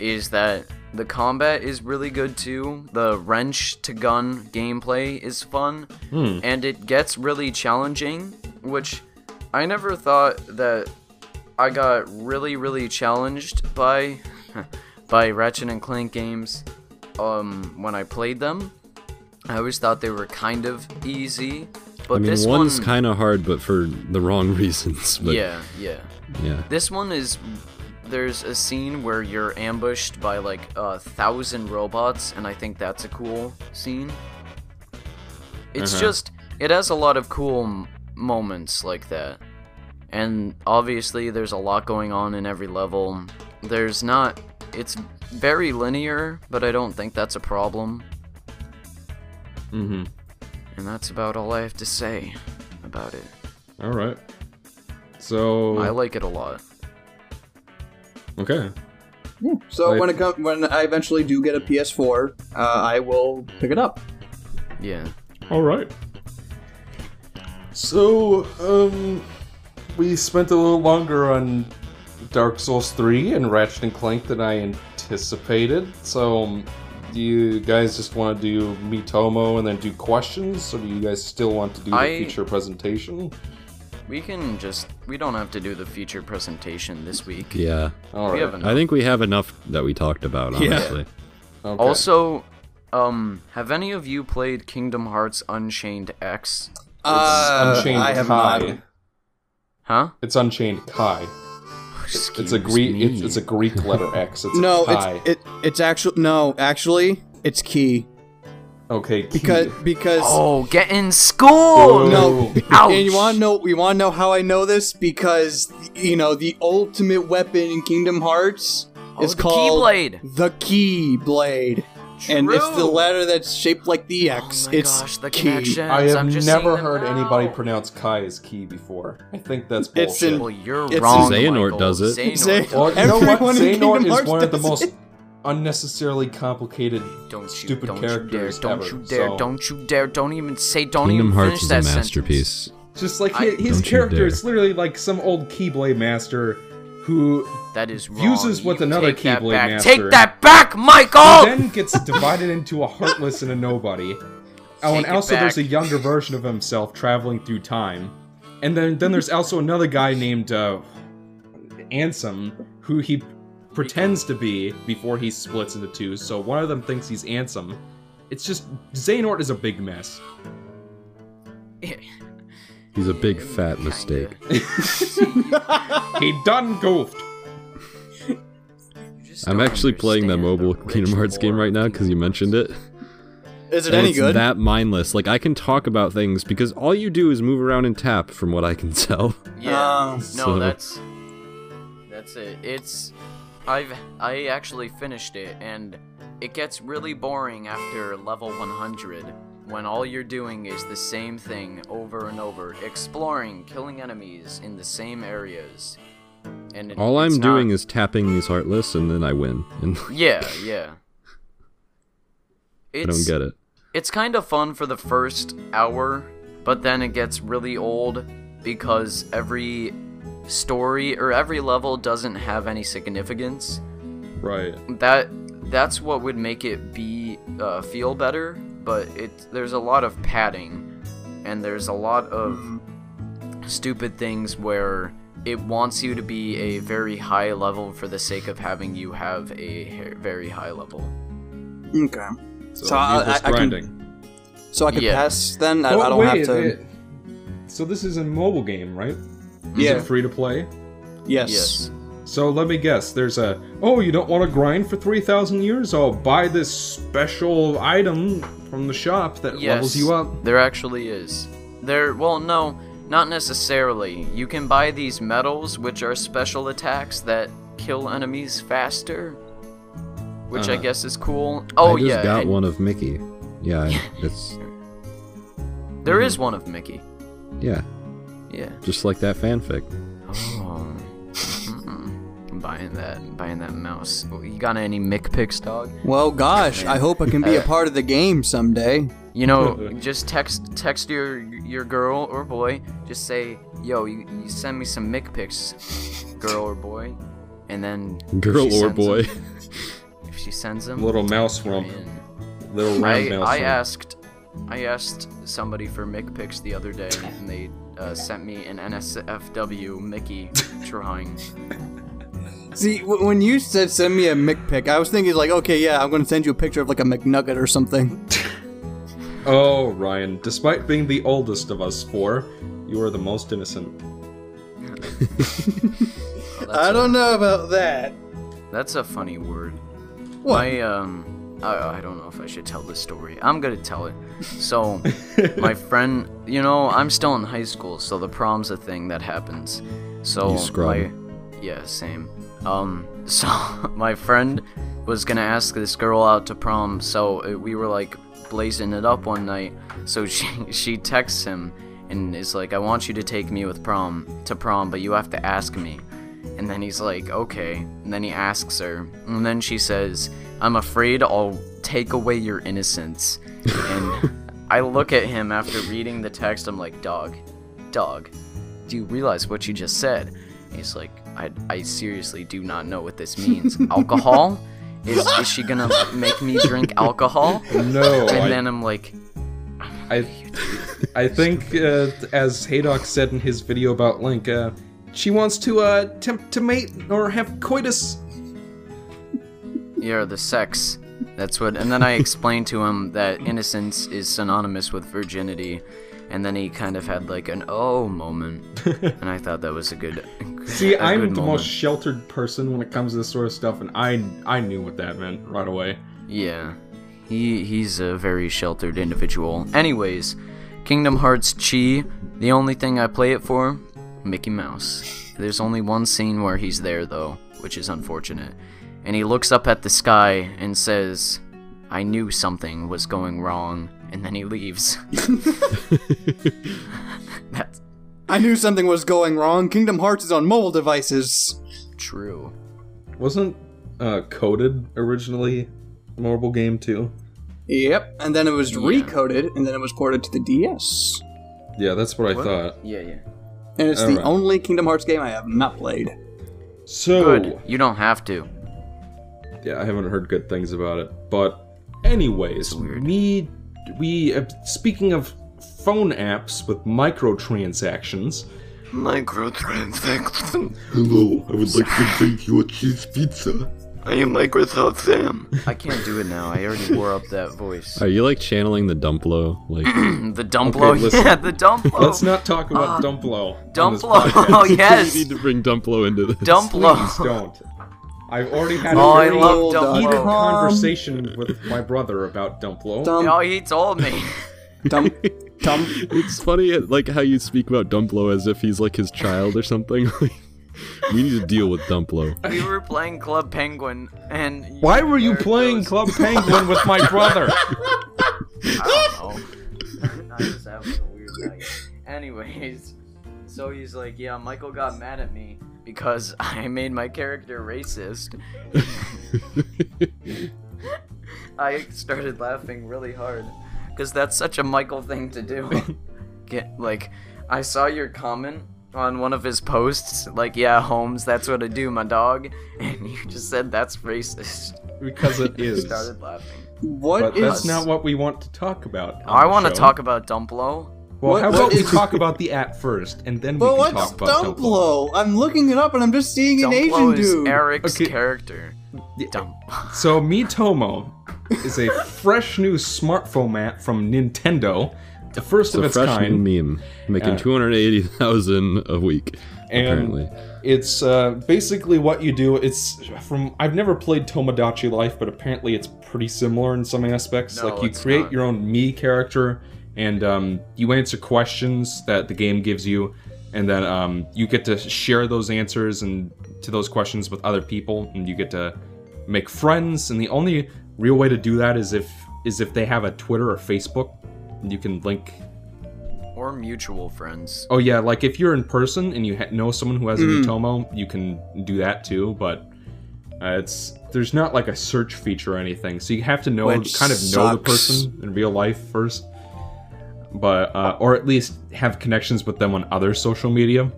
Speaker 2: is that the combat is really good too. The wrench to gun gameplay is fun, and it gets really challenging, which I never thought that I got really, really challenged by *laughs* by Ratchet and Clank games um, when I played them. I always thought they were kind of easy, but
Speaker 3: I mean,
Speaker 2: this
Speaker 3: one's
Speaker 2: one,
Speaker 3: kind of hard, but for the wrong *laughs* reasons. But
Speaker 2: yeah, yeah.
Speaker 3: yeah.
Speaker 2: This one is there's a scene where you're ambushed by like a thousand robots, and I think that's a cool scene. It's
Speaker 1: Uh-huh.
Speaker 2: just it has a lot of cool m- moments like that. And obviously, there's a lot going on in every level. There's not. It's very linear, but I don't think that's a problem.
Speaker 1: Mm-hmm.
Speaker 2: And that's about all I have to say about it.
Speaker 1: All right. So
Speaker 2: I like it a lot.
Speaker 1: Okay.
Speaker 4: So
Speaker 1: Like-
Speaker 4: when it comes, when I eventually do get a PS4, uh, I will pick it up.
Speaker 2: Yeah.
Speaker 1: All right. So, um, we spent a little longer on Dark Souls 3 and Ratchet and Clank than I anticipated. So, um, do you guys just want to do Mitomo and then do questions, or do you guys still want to do the
Speaker 2: I-
Speaker 1: feature presentation?
Speaker 2: We can just. We don't have to do the feature presentation this week.
Speaker 3: Yeah.
Speaker 1: All
Speaker 2: We
Speaker 1: right.
Speaker 3: I think we have enough that we talked about,
Speaker 4: Yeah.
Speaker 3: honestly.
Speaker 1: Okay.
Speaker 2: Also, um, have any of you played Kingdom Hearts Unchained X?
Speaker 4: Uh,
Speaker 1: Unchained
Speaker 4: I have
Speaker 1: Kai.
Speaker 4: not.
Speaker 2: Huh?
Speaker 1: It's Unchained Kai. *laughs* It's a Greek. It's, it's a Greek letter X. It's
Speaker 4: No,
Speaker 1: Kai.
Speaker 4: it's it. It's actually no. Actually, it's key
Speaker 1: okay. Ki.
Speaker 4: because because
Speaker 2: Oh, get in school!
Speaker 4: no.
Speaker 2: Ouch.
Speaker 4: And you want to know? You want to know how I know this? Because you know the ultimate weapon in Kingdom Hearts
Speaker 2: Oh,
Speaker 4: is
Speaker 2: the
Speaker 4: called
Speaker 2: Keyblade.
Speaker 4: the Keyblade, and it's the letter that's shaped like the X.
Speaker 2: Oh my
Speaker 4: it's
Speaker 2: gosh, the
Speaker 4: key.
Speaker 2: connection.
Speaker 1: I have
Speaker 2: I'm just
Speaker 1: never heard
Speaker 2: now.
Speaker 1: anybody pronounce Kai as key before. I think that's bullshit.
Speaker 4: It's in-
Speaker 2: Well, you're
Speaker 4: It's-
Speaker 2: wrong.
Speaker 3: Xehanort does it.
Speaker 2: Xehanort
Speaker 4: Zay-
Speaker 2: does
Speaker 1: Well,
Speaker 2: it.
Speaker 1: you know what?
Speaker 4: Everyone in
Speaker 1: Xehanort
Speaker 4: Kingdom
Speaker 1: is
Speaker 4: Hearts
Speaker 1: one of the most
Speaker 4: it.
Speaker 1: Unnecessarily complicated,
Speaker 2: Don't you,
Speaker 1: stupid
Speaker 2: don't
Speaker 1: characters
Speaker 2: you dare, don't you dare,
Speaker 1: so-
Speaker 2: don't you dare, don't even say, don't
Speaker 3: Kingdom
Speaker 2: even
Speaker 3: Hearts
Speaker 2: finish
Speaker 3: is a
Speaker 2: that sentence.
Speaker 3: masterpiece.
Speaker 1: Just like
Speaker 2: I-
Speaker 1: his, his
Speaker 3: Don't you
Speaker 1: character
Speaker 3: dare.
Speaker 1: is literally like some old Keyblade master who
Speaker 2: That is wrong.
Speaker 1: Fuses with
Speaker 2: You
Speaker 1: another Keyblade master.
Speaker 2: Take that back,
Speaker 1: who
Speaker 2: Michael!
Speaker 1: then gets divided into a heartless and a nobody. *laughs* Oh, and
Speaker 2: Take it
Speaker 1: also there's a younger version of himself traveling through time. And then then there's also another guy named uh, Ansem who he pretends to be before he splits into two. So one of them thinks he's Ansem. It's just Xehanort is a big mess. *laughs*
Speaker 3: He's a big fat mistake. *laughs*
Speaker 1: He done goofed.
Speaker 3: I'm actually playing that mobile
Speaker 2: the
Speaker 3: Kingdom Hearts game right now because you mentioned it.
Speaker 4: Is it
Speaker 3: And
Speaker 4: any
Speaker 3: it's
Speaker 4: good?
Speaker 3: that mindless. Like I can talk about things because all you do is move around and tap, from what I can *laughs* tell.
Speaker 2: Yeah.
Speaker 4: Oh.
Speaker 2: no, that's that's it. It's I've I actually finished it and it gets really boring after level 100 when all you're doing is the same thing over and over, exploring, killing enemies in the same areas. And it,
Speaker 3: All I'm doing is tapping these heartless, and then I win. And *laughs*
Speaker 2: Yeah, yeah.
Speaker 3: I don't get it.
Speaker 2: It's kind of fun for the first hour, but then it gets really old because every story or every level doesn't have any significance.
Speaker 1: Right.
Speaker 2: That that's what would make it be uh, feel better, but it there's a lot of padding and there's a lot of stupid things where it wants you to be a very high level for the sake of having you have a ha- very high level.
Speaker 4: Okay.
Speaker 1: So,
Speaker 4: So I-
Speaker 1: needless
Speaker 4: I- I can-
Speaker 1: grinding.
Speaker 4: So I can
Speaker 2: Yeah.
Speaker 4: pass then. I,
Speaker 1: Oh,
Speaker 4: I don't
Speaker 1: wait,
Speaker 4: have to.
Speaker 1: it- so this is a mobile game, right?
Speaker 4: Yeah.
Speaker 1: Is it free to play?
Speaker 4: yes.
Speaker 2: Yes.
Speaker 1: So let me guess. There's a oh, you don't want to grind for three thousand years? Oh, buy this special item from the shop that
Speaker 2: Yes,
Speaker 1: levels you up.
Speaker 2: There actually is. There, well, no, not necessarily. You can buy these medals, which are special attacks that kill enemies faster, which I
Speaker 1: Uh-huh.
Speaker 2: guess is cool. Oh
Speaker 3: I just
Speaker 2: yeah,
Speaker 3: got
Speaker 2: and
Speaker 3: one of Mickey. Yeah, I- *laughs* it's
Speaker 2: there is one of Mickey.
Speaker 3: yeah,
Speaker 2: Yeah.
Speaker 3: just like that fanfic.
Speaker 2: Oh. Mm-hmm. I'm buying that. I'm buying that mouse. You got any Mick pics, dog?
Speaker 4: Well, gosh, I hope I can be a *laughs* part of the game someday.
Speaker 2: You know, *laughs* just text text your your girl or boy. Just say, "Yo, you, you send me some Mick pics, girl or boy," and then
Speaker 3: Girl or boy.
Speaker 2: them- if she sends them,
Speaker 1: Little mouse
Speaker 2: you're
Speaker 1: rump.
Speaker 2: in.
Speaker 1: Little round
Speaker 2: I
Speaker 1: mouse
Speaker 2: I
Speaker 1: rump.
Speaker 2: asked I asked somebody for Mick pics the other day, and they uh, sent me an NSFW Mickey *laughs* drawing.
Speaker 4: See, w- when you said send me a McPic, I was thinking like, okay, yeah, I'm gonna send you a picture of like a McNugget or something. *laughs*
Speaker 1: Oh, Ryan, despite being the oldest of us four, you are the most innocent.
Speaker 2: That's *laughs*
Speaker 4: I
Speaker 2: a-
Speaker 4: don't know about that.
Speaker 2: That's a funny word.
Speaker 4: What?
Speaker 2: My um I, I don't know if I should tell this story. I'm gonna tell it. So, *laughs* my friend, you know, I'm still in high school, so the prom's a thing that happens. So my, yeah, same. Um, *laughs* so my friend was gonna ask this girl out to prom, so uh, we were like blazing it up one night. So *laughs* she she texts him and is like, "I want you to take me with prom to prom, but you have to ask me." And then he's like, okay. And then he asks her. And then she says, I'm afraid I'll take away your innocence. And *laughs* I look at him after reading the text. I'm like, dog, dog, do you realize what you just said? And he's like, I, I seriously do not know what this means. *laughs* Alcohol? Is, is she gonna *laughs* make me drink alcohol?
Speaker 1: No,
Speaker 2: And
Speaker 1: I,
Speaker 2: then I'm like,
Speaker 1: I, I think, uh, as Haydox said in his video about Link, uh, she wants to uh, tempt to mate or have coitus.
Speaker 2: Yeah, the sex. That's what. And then I explained to him that innocence is synonymous with virginity, and then he kind of had like an oh moment, *laughs* and I thought that was a good.
Speaker 1: See, I'm the
Speaker 2: moment.
Speaker 1: most sheltered person when it comes to this sort of stuff, and I I knew what that meant right away.
Speaker 2: Yeah, he he's a very sheltered individual. Anyways, Kingdom Hearts Chi. The only thing I play it for, Mickey Mouse. There's only one scene where he's there though, which is unfortunate. And he looks up at the sky and says, "I knew something was going wrong," and then he leaves. *laughs* That's
Speaker 4: I knew something was going wrong. Kingdom Hearts is on mobile devices.
Speaker 2: true.
Speaker 1: Wasn't uh, coded originally a mobile game too?
Speaker 4: Yep, and then it was
Speaker 2: Yeah.
Speaker 4: recoded, and then it was ported to the DS.
Speaker 1: Yeah, that's what I thought.
Speaker 2: Yeah, yeah.
Speaker 4: And it's the
Speaker 1: Alright.
Speaker 4: only Kingdom Hearts game I have not played.
Speaker 1: So
Speaker 2: Good. You don't have to.
Speaker 1: Yeah, I haven't heard good things about it. But anyways, we we uh, speaking of phone apps with microtransactions.
Speaker 2: Microtransaction.
Speaker 7: Hello, I would like to thank you a cheese pizza.
Speaker 2: I am Microsoft Sam. I can't do it now. I already wore up that voice.
Speaker 3: Are you like channeling the Dumplo? Like, *clears throat*
Speaker 2: The Dumplo,
Speaker 1: Okay, listen. *laughs*
Speaker 2: yeah, the Dumplo.
Speaker 1: Let's not talk about Dumplo. on
Speaker 2: Dumplo. *laughs* Oh *laughs* yes,
Speaker 3: you need to bring Dumplo into this.
Speaker 1: Please
Speaker 2: Dumplo.
Speaker 1: don't. I've already had
Speaker 2: Oh,
Speaker 1: a
Speaker 2: I
Speaker 1: very
Speaker 2: love
Speaker 1: heated uh,
Speaker 2: Dumplo.
Speaker 1: Um, conversation with my brother about Dumplo.
Speaker 4: Dumb,
Speaker 2: Oh, he told me.
Speaker 4: dumb, *laughs* dumb.
Speaker 3: It's funny, like how you speak about Dumplo as if he's like his child or something. *laughs* We need to deal with Dumplo.
Speaker 2: We were playing Club Penguin, and
Speaker 1: Why were you playing
Speaker 2: goes-
Speaker 1: Club Penguin with my brother? *laughs*
Speaker 2: I don't know. I was having a weird night. Anyways, so he's like, yeah, Michael got mad at me because *laughs* I made my character racist. *laughs* I started laughing really hard because that's such a Michael thing to do. *laughs* Get like, I saw your comment on one of his posts, like, yeah, Holmes, that's what I do, my dog, and you just said that's racist.
Speaker 1: because it is.
Speaker 2: Started laughing.
Speaker 4: What
Speaker 1: But
Speaker 4: is?
Speaker 1: that's not what we want to talk about.
Speaker 2: I want to talk about Dumplo.
Speaker 1: Well,
Speaker 4: What-
Speaker 1: how about we talk about the app first, and then we
Speaker 4: But
Speaker 1: can
Speaker 4: what's
Speaker 1: talk about Dumplo.
Speaker 4: Dumplo? I'm looking it up and I'm just seeing an Asian
Speaker 2: Dumplo is
Speaker 4: dude.
Speaker 2: Eric's
Speaker 1: Okay.
Speaker 2: character. Dump.
Speaker 1: So Miitomo is a fresh new smartphone app from Nintendo, the first
Speaker 3: It's
Speaker 1: of
Speaker 3: a
Speaker 1: its
Speaker 3: fresh
Speaker 1: kind.
Speaker 3: new meme, making
Speaker 1: Yeah.
Speaker 3: 280,000 a week,
Speaker 1: And
Speaker 3: apparently.
Speaker 1: It's uh, basically what you do. It's from I've never played Tomodachi Life, but apparently it's pretty similar in some aspects.
Speaker 2: No,
Speaker 1: like you create
Speaker 2: not.
Speaker 1: your own me character, and um, you answer questions that the game gives you, and then um, you get to share those answers and to those questions with other people, and you get to make friends. And the only real way to do that is if is if they have a Twitter or Facebook. You can link
Speaker 2: Or mutual friends.
Speaker 1: Oh yeah, like if you're in person and you ha- know someone who has a Miitomo, you can do that too. But uh, it's there's not like a search feature or anything, so you have to know
Speaker 4: Which
Speaker 1: kind of know the person in real life first. But uh, or at least have connections with them on other social media.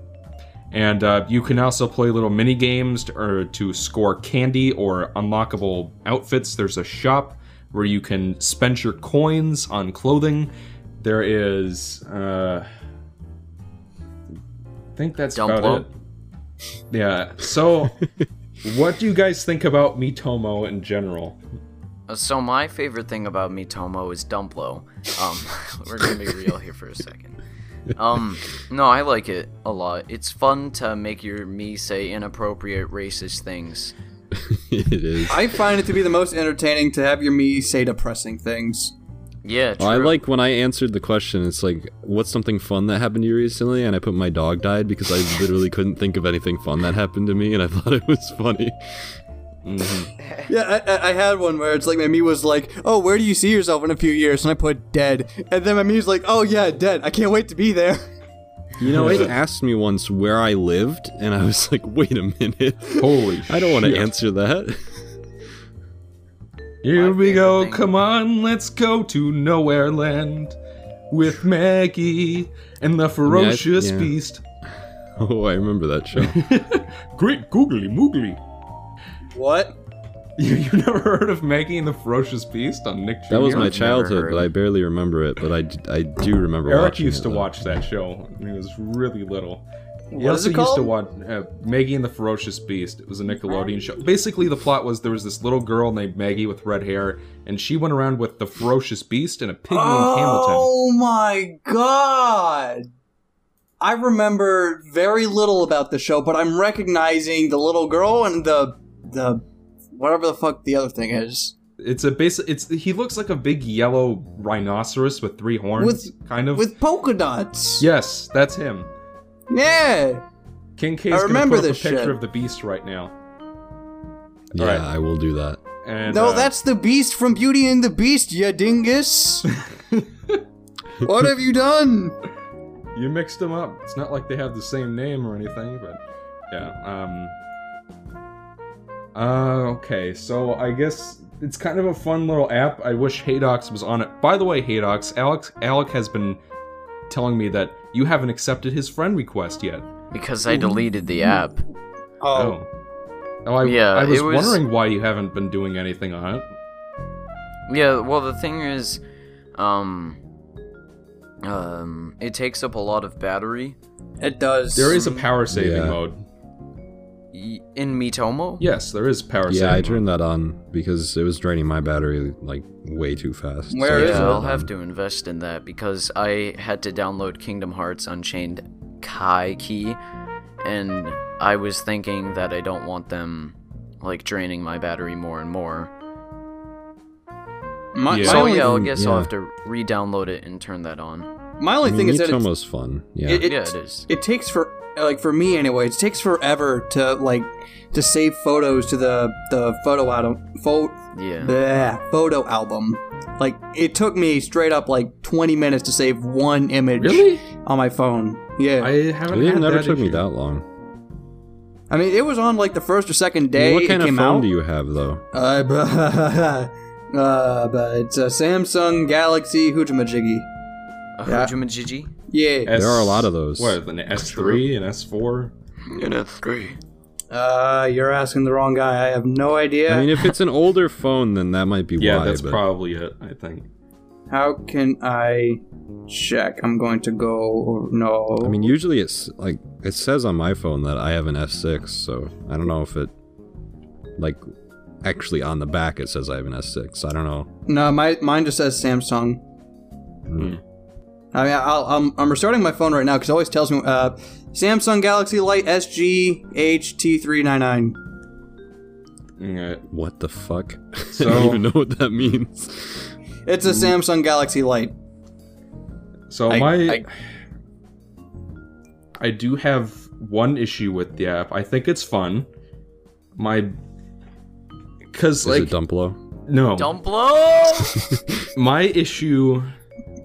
Speaker 1: And uh, you can also play little mini games to, or to score candy or unlockable outfits. There's a shop where you can spend your coins on clothing. There is, uh, I think that's
Speaker 2: Dumplo.
Speaker 1: about it. Yeah. So, *laughs* what do you guys think about Miitomo in general?
Speaker 2: Uh, So my favorite thing about Miitomo is Dumplo. Um, *laughs* we're gonna be real here for a second. Um, no, I like it a lot. It's fun to make your me say inappropriate racist things. *laughs*
Speaker 3: it is.
Speaker 4: I find it to be the most entertaining to have your me say depressing things.
Speaker 2: Yeah, true.
Speaker 3: Well, I like when I answered the question. It's like, what's something fun that happened to you recently? And I put my dog died because I literally couldn't think of anything fun that happened to me, and I *laughs* thought it was funny. Mm-hmm.
Speaker 4: Yeah, I, I- I had one where it's like my me was like, "Oh, where do you see yourself in a few years?" And I put dead, and then my me was like, "Oh yeah, dead. I can't wait to be there."
Speaker 3: You know, it asked me once where I lived, and I was like, wait a minute.
Speaker 1: Holy
Speaker 3: I don't want to answer that.
Speaker 1: Here
Speaker 2: My
Speaker 1: we go,
Speaker 2: thing-
Speaker 1: come on, let's go to Nowhere Land with Maggie and the ferocious
Speaker 3: yeah.
Speaker 1: beast. *laughs*
Speaker 3: oh, I remember that show. *laughs*
Speaker 1: Great googly moogly.
Speaker 4: What? *laughs*
Speaker 1: You, you never heard of Maggie and the Ferocious Beast on Nick Jr.?
Speaker 3: That was my
Speaker 2: I've
Speaker 3: childhood, but I barely remember it. But I, I do remember
Speaker 1: Eric
Speaker 3: watching
Speaker 1: used
Speaker 3: it,
Speaker 1: to
Speaker 3: though.
Speaker 1: watch that show when he was really little. He
Speaker 4: What is
Speaker 1: also
Speaker 4: it
Speaker 1: used to
Speaker 4: called?
Speaker 1: watch uh, Maggie and the Ferocious Beast. It was a Nickelodeon show. Basically, the plot was there was this little girl named Maggie with red hair, and she went around with the Ferocious Beast and a pig named Hamilton.
Speaker 4: Oh my god! I remember very little about the show, but I'm recognizing the little girl and the the whatever the fuck the other thing is.
Speaker 1: It's a basic. It's he looks like a big yellow rhinoceros with three horns,
Speaker 4: With-
Speaker 1: kind of.
Speaker 4: With polka dots.
Speaker 1: yes, that's him.
Speaker 4: Yeah.
Speaker 1: King K's
Speaker 4: I
Speaker 1: gonna
Speaker 4: remember
Speaker 1: put up a picture
Speaker 4: shit.
Speaker 1: of the beast right now.
Speaker 3: Yeah,
Speaker 1: Alright.
Speaker 3: I will do that.
Speaker 1: And
Speaker 4: No,
Speaker 1: uh,
Speaker 4: that's the beast from Beauty and the Beast, you dingus. *laughs* what have you done?
Speaker 1: You mixed them up. It's not like they have the same name or anything, but yeah. Um. Uh. Okay. So I guess it's kind of a fun little app. I wish Haydox was on it. By the way, Haydox, Alex, Alec has been telling me that you haven't accepted his friend request yet.
Speaker 2: because I deleted the app.
Speaker 1: Oh. Oh, I,
Speaker 2: Yeah,
Speaker 1: I was,
Speaker 2: was-
Speaker 1: wondering why you haven't been doing anything on it.
Speaker 2: Yeah, well, the thing is, um, um, it takes up a lot of battery
Speaker 4: It does.
Speaker 1: There is a power saving
Speaker 3: Yeah.
Speaker 1: mode.
Speaker 2: Y- in Miitomo.
Speaker 1: Yes, there is power saving.
Speaker 3: Yeah, I
Speaker 1: mode.
Speaker 3: turned that on because it was draining my battery like way too fast.
Speaker 4: Where
Speaker 3: I
Speaker 4: is
Speaker 2: yeah,
Speaker 3: turned
Speaker 4: it?
Speaker 2: I'll
Speaker 3: on.
Speaker 2: have to invest in that because I had to download Kingdom Hearts Unchained Kai Key, and I was thinking that I don't want them like draining my battery more and more.
Speaker 4: My,
Speaker 1: Yeah.
Speaker 4: my
Speaker 2: So
Speaker 4: only,
Speaker 2: yeah, I
Speaker 3: thing-
Speaker 2: guess I'll have to re-download it and turn that on.
Speaker 4: my only
Speaker 3: I
Speaker 4: thing is that it's,
Speaker 3: almost fun. Yeah.
Speaker 4: it, it,
Speaker 2: Yeah, it is.
Speaker 4: It takes for like for me anyway. It takes forever to like to save photos to the the photo album. Pho-
Speaker 2: Yeah.
Speaker 4: bleh, photo album. Like it took me straight up like 20 minutes to save one image
Speaker 1: Really?
Speaker 4: on my phone. Yeah,
Speaker 1: I haven't
Speaker 3: it
Speaker 1: had
Speaker 3: never
Speaker 1: that
Speaker 3: took me that long.
Speaker 4: I mean it was on like the first or second
Speaker 3: I mean,
Speaker 4: day
Speaker 3: what kind
Speaker 4: it
Speaker 3: of phone
Speaker 4: out.
Speaker 3: do you have though?
Speaker 4: Uh, *laughs* but, uh, but it's a Samsung Galaxy Hootamajiggy.
Speaker 2: A
Speaker 4: Yeah.
Speaker 2: Hujumajiji?
Speaker 4: Yeah.
Speaker 1: S-
Speaker 3: There are a lot of those.
Speaker 1: What, an S3 and S4?
Speaker 2: And S3.
Speaker 4: Uh, you're asking the wrong guy. I have no idea.
Speaker 3: I mean, if it's an older phone, then that might be
Speaker 1: Yeah,
Speaker 3: why.
Speaker 1: Yeah, that's
Speaker 3: but
Speaker 1: probably it, I think.
Speaker 4: How can I check? I'm going to go. No.
Speaker 3: I mean, usually it's like it says on my phone that I have an S6, so I don't know if it like actually on the back it says I have an S6. I don't know.
Speaker 4: no, my mine just says Samsung.
Speaker 1: Hmm.
Speaker 4: I mean, I'll, I'm I'm restarting my phone right now because it always tells me uh, Samsung Galaxy Light SG HT399.
Speaker 1: Yeah.
Speaker 3: What the fuck? *laughs* I don't even know what that means.
Speaker 4: It's a Samsung Galaxy Light.
Speaker 1: So
Speaker 4: I-
Speaker 1: my
Speaker 4: I-
Speaker 1: I do have one issue with the app. I think it's fun. My cuz
Speaker 3: Is
Speaker 1: like
Speaker 3: it Dumplo?
Speaker 1: no.
Speaker 2: Dumplo! *laughs*
Speaker 1: my issue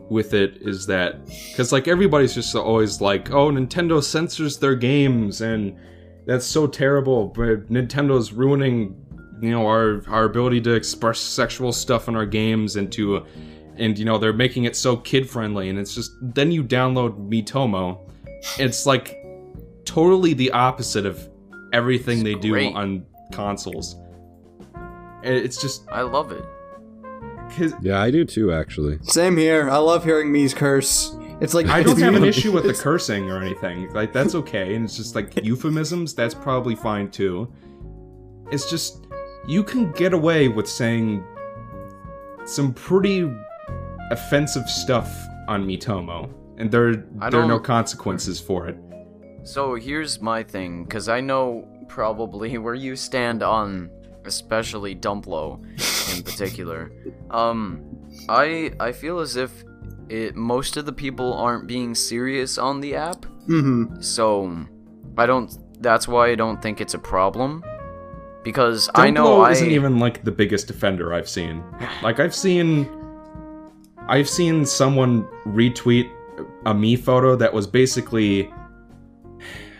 Speaker 1: with it is that because like everybody's just always like oh nintendo censors their games and that's so terrible but nintendo's ruining you know our our ability to express sexual stuff in our games and to and you know they're making it so kid friendly and it's just then you download Miitomo it's like totally the opposite of everything
Speaker 2: It's
Speaker 1: they do on consoles it's just
Speaker 2: I love it.
Speaker 1: 'Cause
Speaker 3: Yeah, I do too, actually.
Speaker 4: Same here. I love hearing Mii's curse. It's like
Speaker 1: I don't *laughs* have an issue with the cursing or anything. Like that's okay, and it's just like euphemisms. That's probably fine too. It's just you can get away with saying some pretty offensive stuff on Miitomo, and there there are no consequences for it.
Speaker 2: So here's my thing, because I know probably *laughs* where you stand on especially Dumplo *laughs* in particular. Um, I I feel as if it most of the people aren't being serious on the app,
Speaker 4: Mm-hmm.
Speaker 2: so I don't. That's why I don't think it's a problem. Because I know I
Speaker 1: isn't even like the biggest offender I've seen. *sighs* Like I've seen, I've seen someone retweet a me photo that was basically,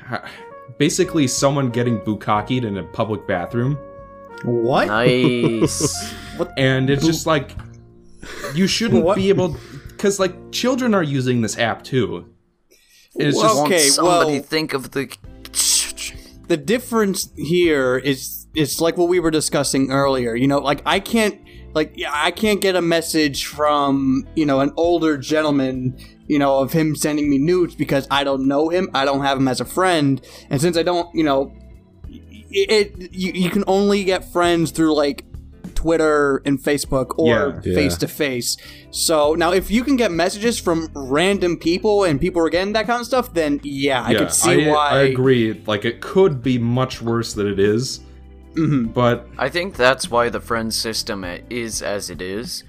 Speaker 1: *sighs* basically someone getting bukakied in a public bathroom,
Speaker 4: What?
Speaker 2: nice. *laughs*
Speaker 1: and it's just like, you shouldn't
Speaker 4: What?
Speaker 1: be able, because like children are using this app too. It's
Speaker 4: Well,
Speaker 1: just
Speaker 2: Won't
Speaker 4: Okay,
Speaker 2: somebody
Speaker 4: well-
Speaker 2: think of the.
Speaker 4: the difference here is it's like what we were discussing earlier you know like i can't like yeah, i can't get a message from you know an older gentleman you know of him sending me nudes because i don't know him i don't have him as a friend and since i don't you know it, it you, you can only get friends through like twitter and facebook or
Speaker 1: Yeah.
Speaker 3: Yeah.
Speaker 4: face to face so now if you can get messages from random people and people are getting that kind of stuff then yeah i could see
Speaker 1: I,
Speaker 4: why
Speaker 1: I agree. Like it could be much worse than it is,
Speaker 4: Mhm.
Speaker 1: but
Speaker 2: I think that's why the friend system i- is as it is.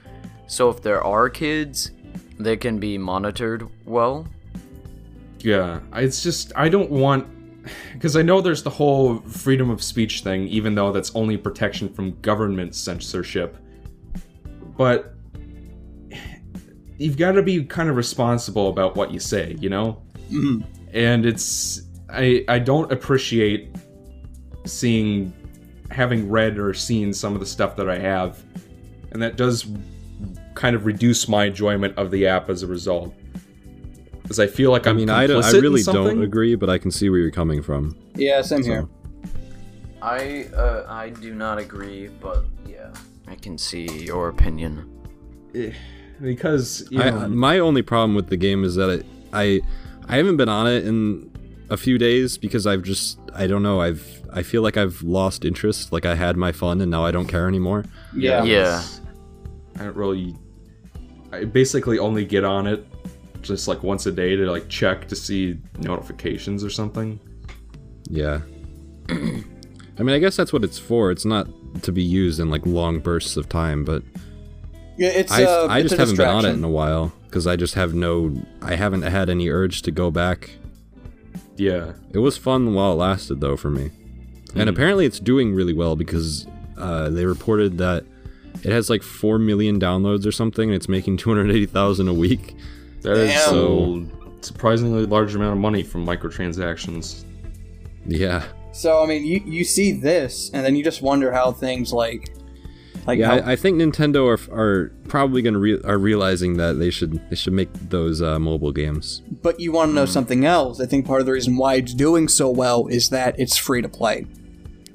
Speaker 2: So if there are kids, they can be monitored well.
Speaker 1: Yeah, it's just I don't want because I know there's the whole freedom of speech thing, even though that's only protection from government censorship. But you've got to be kind of responsible about what you say, you know.
Speaker 4: Mhm.
Speaker 1: And it's I I don't appreciate seeing having read or seen some of the stuff that I have, and that does kind of reduce my enjoyment of the app as a result. Because I feel like
Speaker 3: I
Speaker 1: I'm
Speaker 3: mean, I, don't- I really don't agree, but I can see where you're coming from.
Speaker 4: Yeah, same
Speaker 3: So-
Speaker 4: here.
Speaker 2: I uh, I do not agree, but yeah, I can see your opinion.
Speaker 1: because you
Speaker 3: I,
Speaker 1: know,
Speaker 3: my only problem with the game is that it, I I haven't been on it in a few days because I've just I don't know I've I feel like I've lost interest. Like I had my fun and now I don't care anymore.
Speaker 4: Yeah.
Speaker 2: Yeah.
Speaker 1: I don't really. I basically only get on it just like once a day to like check to see notifications or something.
Speaker 3: Yeah. *clears throat* I mean, I guess that's what it's for. It's not to be used in like long bursts of time, but
Speaker 4: Yeah, it's.
Speaker 3: I,
Speaker 4: uh,
Speaker 3: I
Speaker 4: it's
Speaker 3: just
Speaker 4: a
Speaker 3: haven't been on it in a while because I just have no. I haven't had any urge to go back.
Speaker 1: Yeah.
Speaker 3: It was fun while it lasted, though, for me.
Speaker 4: Hmm.
Speaker 3: And apparently, it's doing really well because uh, they reported that it has like four million downloads or something, and it's making two hundred eighty thousand a week.
Speaker 1: That is
Speaker 4: Damn.
Speaker 1: so surprisingly large amount of money from microtransactions.
Speaker 3: Yeah,
Speaker 4: So I mean, you you see this, and then you just wonder how things like, like
Speaker 3: yeah.
Speaker 4: how,
Speaker 3: I, I think Nintendo are are probably gonna re- are realizing that they should they should make those uh, mobile games.
Speaker 4: but you want to know
Speaker 3: Hmm.
Speaker 4: something else. I think part of the reason why it's doing so well is that it's free to play.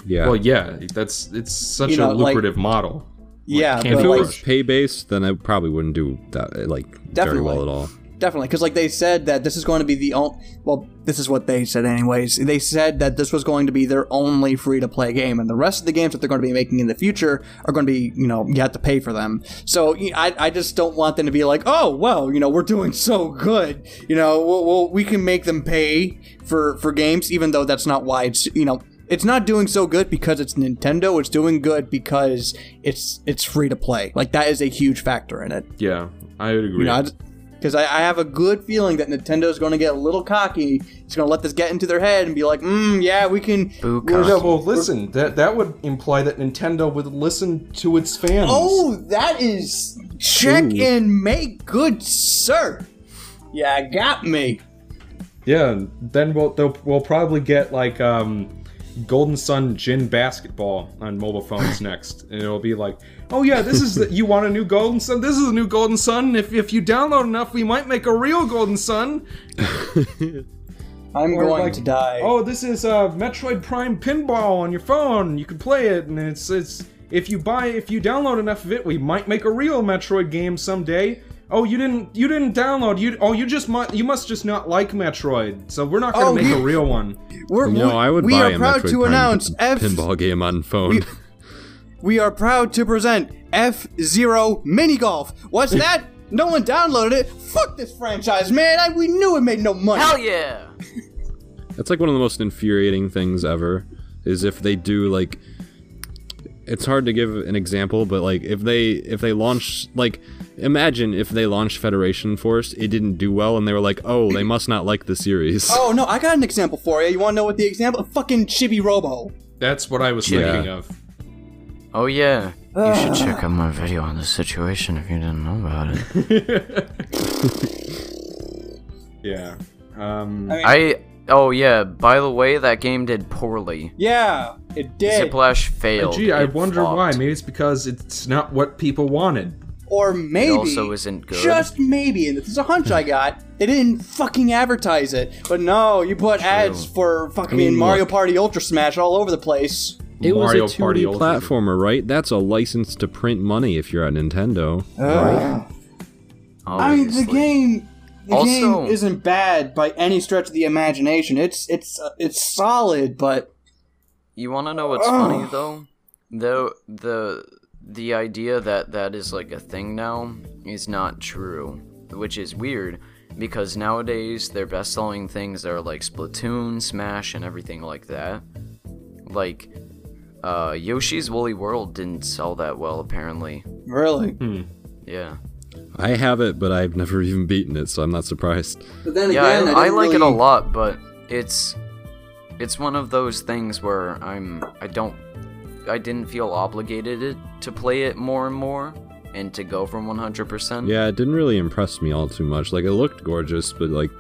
Speaker 3: Yeah.
Speaker 1: Well, yeah, that's it's such
Speaker 4: You know,
Speaker 1: a
Speaker 4: like-
Speaker 1: lucrative model.
Speaker 4: Yeah,
Speaker 1: Candy
Speaker 3: if it
Speaker 4: like,
Speaker 3: was pay based, then I probably wouldn't do that like very
Speaker 4: Definitely.
Speaker 3: well at all.
Speaker 4: definitely because like they said that this is going to be the only. Well, this is what they said anyways. They said that this was going to be their only free to play game, and the rest of the games that they're going to be making in the future are going to be, you know, you have to pay for them. So you know, I, I just don't want them to be like, oh well, you know, we're doing so good, you know, well, well we can make them pay for for games, even though that's not why it's you know. It's not doing so good because it's Nintendo. It's doing good because it's it's free to play. Like that is a huge factor in it.
Speaker 1: Yeah, I would agree.
Speaker 4: You know, because I, I have a good feeling that Nintendo's going to get a little cocky. It's going to let this get into their head and be like, mm, yeah, we can.
Speaker 2: Boo
Speaker 4: we're-
Speaker 1: no, well, listen, that that would imply that Nintendo would listen to its fans.
Speaker 4: Oh, that is check
Speaker 3: Ooh.
Speaker 4: and make good, sir. Yeah, got me.
Speaker 1: Yeah, then we'll they'll, we'll probably get like um, Golden Sun Gin Basketball on mobile phones *laughs* next, and it'll be like, oh yeah, this is the, you want a new Golden Sun? This is a new Golden Sun. If if you download enough, we might make a real Golden Sun. *laughs*
Speaker 4: I'm
Speaker 1: Or
Speaker 4: going
Speaker 1: like,
Speaker 4: to die.
Speaker 1: Oh, this is uh, Metroid Prime Pinball on your phone. You can play it, and it's it's if you buy if you download enough of it, we might make a real Metroid game someday. Oh, you didn't you didn't download you oh you just mu- you must just not like Metroid. So we're not gonna
Speaker 4: Oh,
Speaker 1: make
Speaker 4: you-
Speaker 1: a real one.
Speaker 4: We're,
Speaker 3: You know, I would
Speaker 4: we
Speaker 3: buy
Speaker 4: are
Speaker 3: a
Speaker 4: proud
Speaker 3: Metroid
Speaker 4: to
Speaker 3: Prime
Speaker 4: announce F
Speaker 3: pinball game on phone.
Speaker 4: We are proud to present F Zero Mini Golf. What's that? no one downloaded it. Fuck this franchise, man. I, we knew it made no money.
Speaker 2: Hell yeah!
Speaker 3: That's like one of the most infuriating things ever. Is if they do like it's hard to give an example, but like if they if they launch like imagine if they launched Federation Force, it didn't do well, and they were like, oh, they must not like the series.
Speaker 4: Oh no, I got an example for you. You want to know what the example? Fucking Chibi Robo.
Speaker 1: That's what I was
Speaker 3: Yeah.
Speaker 1: thinking of.
Speaker 2: Oh yeah. You should check out my video on this situation if you didn't know about it. *laughs* *laughs*
Speaker 1: Yeah. Um,
Speaker 4: I mean,
Speaker 2: I oh yeah, by the way, that game did poorly.
Speaker 4: yeah, it did.
Speaker 2: Zip Lash failed.
Speaker 1: gee, I
Speaker 2: It
Speaker 1: wonder
Speaker 2: flopped.
Speaker 1: why. Maybe it's because it's not what people wanted.
Speaker 4: Or maybe,
Speaker 2: also isn't good.
Speaker 4: just maybe, and this is a hunch I got. They didn't fucking advertise it, but no, you put ads for fucking
Speaker 3: mean,
Speaker 4: Mario. Party Ultra Smash all over the place.
Speaker 3: it was a 2D
Speaker 1: Party Ultra.
Speaker 3: platformer, right? That's a license to print money if you're at Nintendo.
Speaker 4: Ugh. I mean, the game, the
Speaker 2: Also-
Speaker 4: game isn't bad by any stretch of the imagination. It's it's uh, it's solid, but
Speaker 2: You want to know what's funny though? Though the the idea that that is like a thing now is not true, which is weird because nowadays their best-selling things are like Splatoon, Smash, and everything like that. Like uh, Yoshi's Woolly World didn't sell that well apparently.
Speaker 4: really.
Speaker 2: Yeah.
Speaker 3: I have it, but I've never even beaten it, so I'm not surprised.
Speaker 4: But then
Speaker 2: Yeah,
Speaker 4: again,
Speaker 2: I, I
Speaker 4: didn't
Speaker 2: like it a lot, but it's it's one of those things where I'm I don't I didn't feel obligated to play it more and more and to go from 100%.
Speaker 3: Yeah, it didn't really impress me all too much. Like it looked gorgeous, but like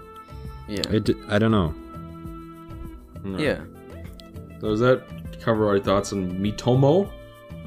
Speaker 2: Yeah.
Speaker 3: it, I don't know.
Speaker 2: yeah.
Speaker 1: So does that cover our thoughts on Miitomo?